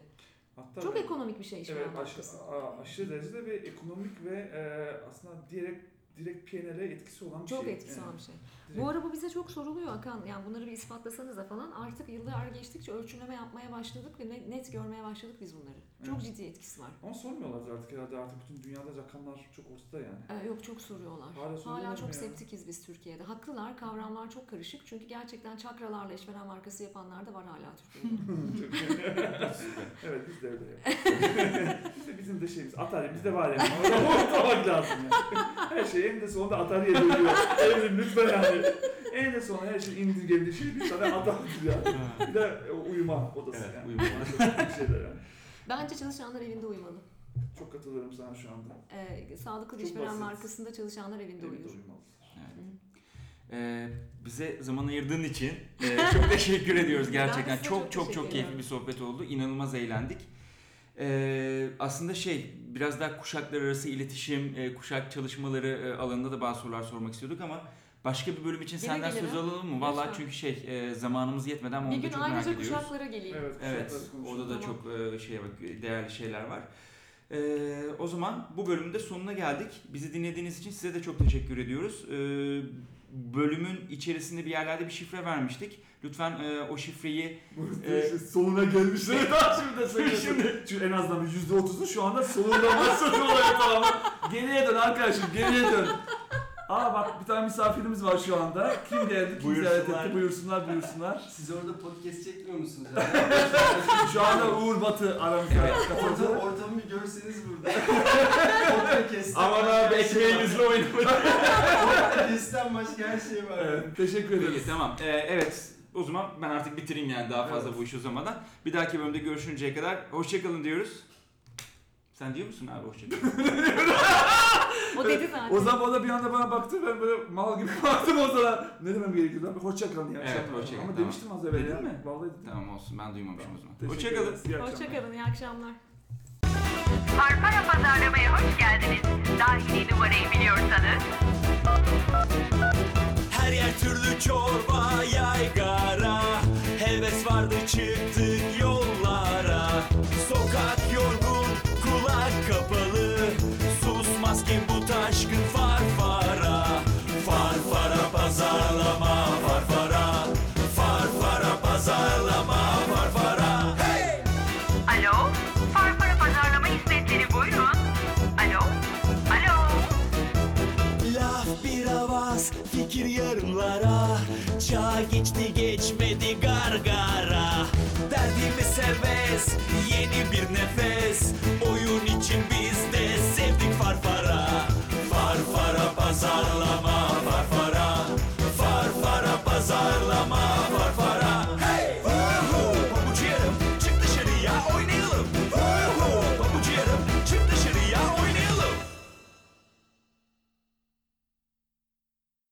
Hatta Çok ben- ekonomik bir şey işveren Evet markası. a- aşırı derecede bir ekonomik ve e, aslında direkt direkt P&L'e etkisi olan bir Çok şey. etkisi Yani olan bir şey. direkt- Bu ara bu bize çok soruluyor Akan. Yani bunları bir ispatlasanız da falan artık yıllar geçtikçe ölçümleme yapmaya başladık ve net- görmeye başladık biz bunları. Çok Evet. ciddi etkisi var. Ama sormuyorlar artık herhalde artık bütün dünyada rakamlar çok ortada yani. Ee, yok çok soruyorlar. Hala Hala, soruyorlar çok mı ya? septikiz biz Türkiye'de. Haklılar, kavramlar çok karışık. Çünkü gerçekten çakralarla işveren markası yapanlar da var hala Türkiye'de. evet biz de öyle de bizim de şeyimiz Atari bizde var yani. Onu unutmamak lazım yani. Her şey en de sonunda Atari'ye dönüyor. Evrim lütfen yani. En de sonunda her şey indirgemli şey bir tane Atari'dir yani. Bir de e, uyuma odası Evet, yani. uyuma şeyler yani. Bence çalışanlar evinde uyumalı. Çok katılıyorum sana şu anda. Ee, sağlıklı Çok işveren basit. markasında çalışanlar evinde Evde uyur. uyumalı. Ee, bize zaman ayırdığın için e, çok teşekkür ediyoruz gerçekten. Çok çok çok çok keyifli bir sohbet oldu. İnanılmaz eğlendik. Ee, aslında şey biraz daha kuşaklar arası iletişim, e, kuşak çalışmaları e, alanında da bazı sorular sormak istiyorduk ama başka bir bölüm için senden gelirim. söz alalım mı? Vallahi Lütfen. çünkü şey e, zamanımız yetmeden ama Bir onu da gün çok merak ayrıca ediyoruz. kuşaklara geleyim. Evet, Evet, orada da çok e, şey bak değerli şeyler var. Ee, o zaman bu bölümün de sonuna geldik. Bizi dinlediğiniz için size de çok teşekkür ediyoruz. Ee, bölümün içerisinde bir yerlerde bir şifre vermiştik. Lütfen e, o şifreyi işte sonuna gelmişler. Şimdi de. Şimdi- Çünkü en azından bir yüzde otuzu şu anda sonunda olaya tamam. Geriye dön arkadaşım geriye dön. Aa bak bir tane misafirimiz var şu anda. Kim geldi? Kim ziyaret etti? Buyursunlar buyursunlar. Siz orada podcast çekmiyor musunuz ya? Şu anda Uğur Batı aramıza Evet. katıldı. Ortam, ortamı bir görseniz burada. Podcast'ten aman abi şey ekmeğimizle oynamayın. Podcast'ten başka her şey var. Evet, teşekkür ederiz. Peki tamam. Ee, evet o zaman ben artık bitireyim yani daha fazla Evet. bu işi uzamadan. Bir dahaki bölümde görüşünceye kadar hoşçakalın diyoruz. Sen diyor musun abi hoşçakalın? O dedi zaten. O zaman o da bir anda bana baktı ben böyle mal gibi baktım o zaman. Ne demem gerekiyordu abi? Hoşça kalın ya. Evet, hoşça kalın, Ama tamam. demiştim az evvel Dedin ya. mi? Vallahi dedim. tamam olsun ben duymamışım o zaman. Hoşçakalın. Hoşçakalın, iyi akşamlar. Farfara pazarlamaya hoş geldiniz. Dahili numarayı biliyorsanız yer türlü çorba yaygara. Heves vardı çıktık yollara. Sokak yorgun kulak kapalı. Susmaz ki bu